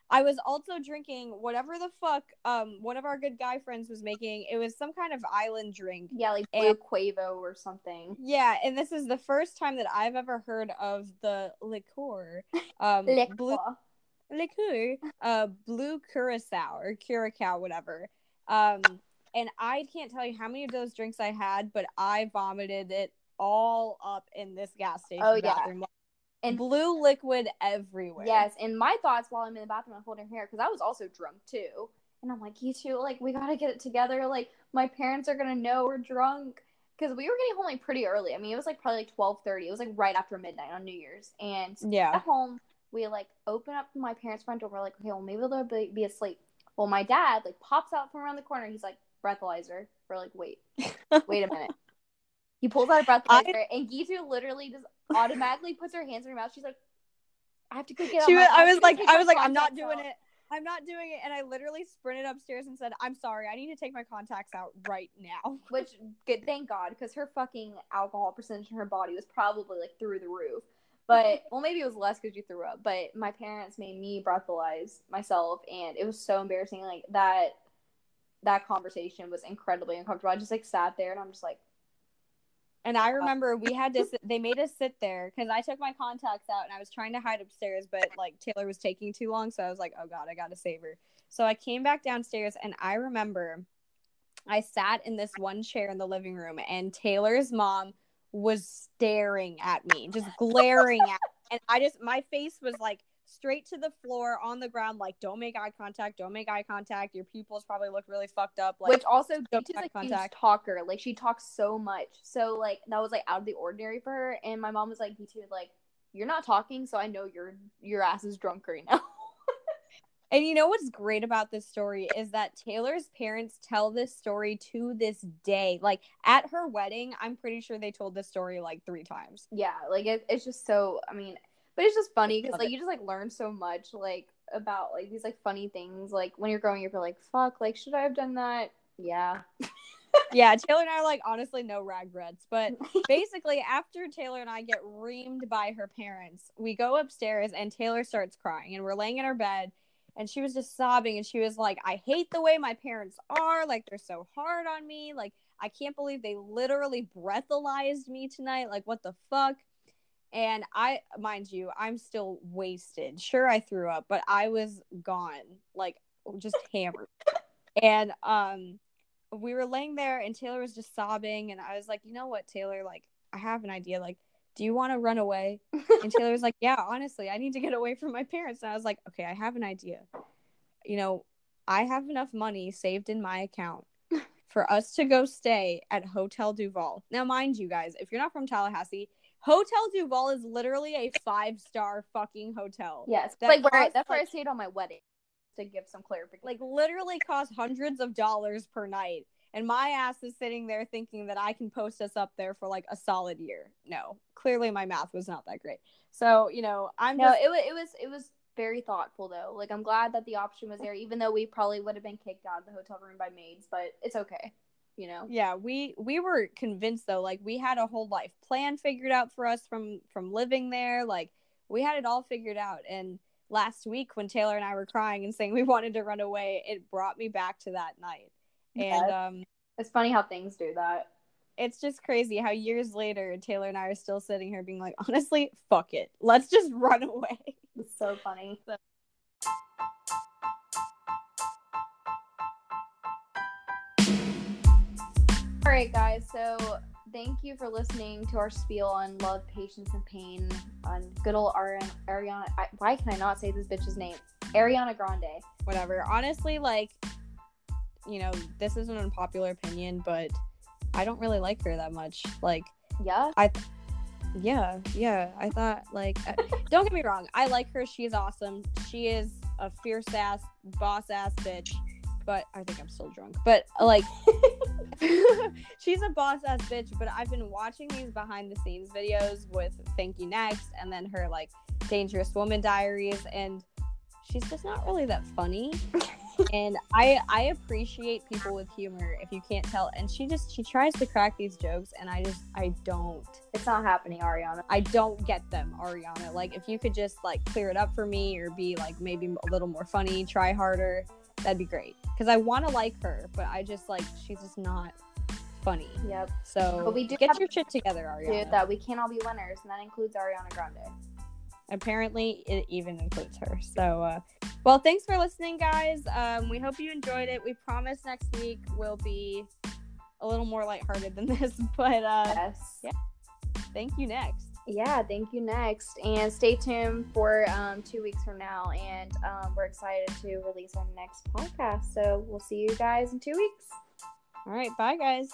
I was also drinking whatever the fuck um one of our good guy friends was making. It was some kind of island drink. yeah, like blue And- Quavo or something. Yeah, and this is the first time that I've ever heard of the liqueur. <laughs> Um, blue liqueur, uh, blue curacao or curacao, whatever. Um, and I can't tell you how many of those drinks I had, but I vomited it all up in this gas station Oh, bathroom. Like, And- blue liquid everywhere. Yes, and my thoughts while I'm in the bathroom, I'm holding her hair because I was also drunk too. And I'm like, Gitu, like, we gotta get it together. Like, my parents are gonna know we're drunk because we were getting home like pretty early. I mean, it was like probably like twelve thirty. It was like right after midnight on New Year's. And Yeah. at home, we like open up my parents' front door. We're like, okay, well maybe they'll be, be asleep. Well, my dad like pops out from around the corner. He's like, breathalyzer. We're like, wait, <laughs> wait a minute. He pulls out a breathalyzer, and Gitu literally just automatically puts her hands in her mouth. She's like, I have to go get. out She was, I was like, I was like, I'm not doing out." it. I'm not doing it. And I literally sprinted upstairs and said, I'm sorry. I need to take my contacts out right now. <laughs> Which, good, thank God, because her fucking alcohol percentage in her body was probably like through the roof. But well, maybe it was less because you threw up. But my parents made me breathalyze myself, and it was so embarrassing. Like that, that conversation was incredibly uncomfortable. I just like sat there, and I'm just like, And I uh, remember we had to, <laughs> sit, they made us sit there because I took my contacts out and I was trying to hide upstairs, but like Taylor was taking too long. So I was like, oh God, I got to save her. So I came back downstairs and I remember I sat in this one chair in the living room and Taylor's mom was staring at me, just glaring at me. And I just, my face was like straight to the floor on the ground, like, don't make eye contact, don't make eye contact. Your pupils probably look really fucked up. Like, which also eye a huge contact. talker. Like she talks so much, so like that was like out of the ordinary for her. And my mom was like, Gitu, like you're not talking, so I know your your ass is drunk right now. <laughs> And you know what's great about this story is that Taylor's parents tell this story to this day. Like at her wedding, I'm pretty sure they told this story like three times. yeah, like it, it's just so. I mean, but it's just funny because like you just like learn so much like about like these like funny things. Like when you're growing up, you're like, fuck, like should I have done that? Yeah. <laughs> Yeah, Taylor and I are like honestly no regrets. But <laughs> basically, after Taylor and I get reamed by her parents, we go upstairs and Taylor starts crying, and we're laying in her bed. And she was just sobbing, and she was like, I hate the way my parents are. Like, they're so hard on me. Like, I can't believe they literally breathalyzed me tonight. Like, what the fuck? And I, mind you, I'm still wasted. Sure, I threw up, but I was gone, like, just <laughs> hammered. And, um, we were laying there and Taylor was just sobbing and I was like, "You know what, Taylor, like I have an idea. Like, do you want to run away?" <laughs> And Taylor was like, "Yeah, honestly, I need to get away from my parents." And I was like, "Okay, I have an idea. You know, I have enough money saved in my account <laughs> for us to go stay at Hotel Duval. Now, mind you guys, if you're not from Tallahassee, Hotel Duval is literally a five-star fucking hotel. Yes. That like where I, that's where I stayed on my wedding. To give some clarification. like literally cost hundreds of dollars per night. And my ass is sitting there thinking that I can post us up there for like a solid year. No, clearly my math was not that great. So, you know, I'm no, just it was it was it was very thoughtful though. Like I'm glad that the option was there, even though we probably would have been kicked out of the hotel room by maids. But it's okay, you know. yeah, we we were convinced though, like we had a whole life plan figured out for us from from living there. Like we had it all figured out. And last week when Taylor and I were crying and saying we <laughs> wanted to run away, it brought me back to that night. And um It's funny how things do that. it's just crazy how years later Taylor and I are still sitting here being like, honestly, fuck it. Let's just run <laughs> away. It's so funny. All right, guys. So thank you for listening to our spiel on love, patience, and pain on good old Ariana. Ariana I, why can I not say this bitch's name? Ariana Grande. Whatever. Honestly, like, you know, this is an unpopular opinion, but I don't really like her that much. Like, Yeah. I Yeah, yeah. I thought, like, uh, <laughs> don't get me wrong. I like her. She's awesome. She is a fierce ass, boss ass bitch. But I think I'm still drunk. But, like, <laughs> <laughs> she's a boss ass bitch. But I've been watching these behind the scenes videos with Thank You Next and then her, like, Dangerous Woman Diaries. And she's just not really that funny. <laughs> and I I appreciate people with humor if you can't tell. And she just she tries to crack these jokes and I just I don't. It's not happening, Ariana. I don't get them, Ariana. Like if you could just like clear it up for me or be like maybe a little more funny, try harder, that'd be great. Cuz I want to like her, but I just like she's just not funny. Yep. So But we do get your shit together, Ariana. Dude, that we can't all be winners, and that includes Ariana Grande. apparently it even includes her so uh well thanks for listening guys um we hope you enjoyed it we promise next week will be a little more lighthearted than <laughs> this but uh Yes. yeah. thank you next yeah, thank you next. And stay tuned for um, two weeks from now. And um, we're excited to release our next podcast. So we'll see you guys in two weeks. all right bye guys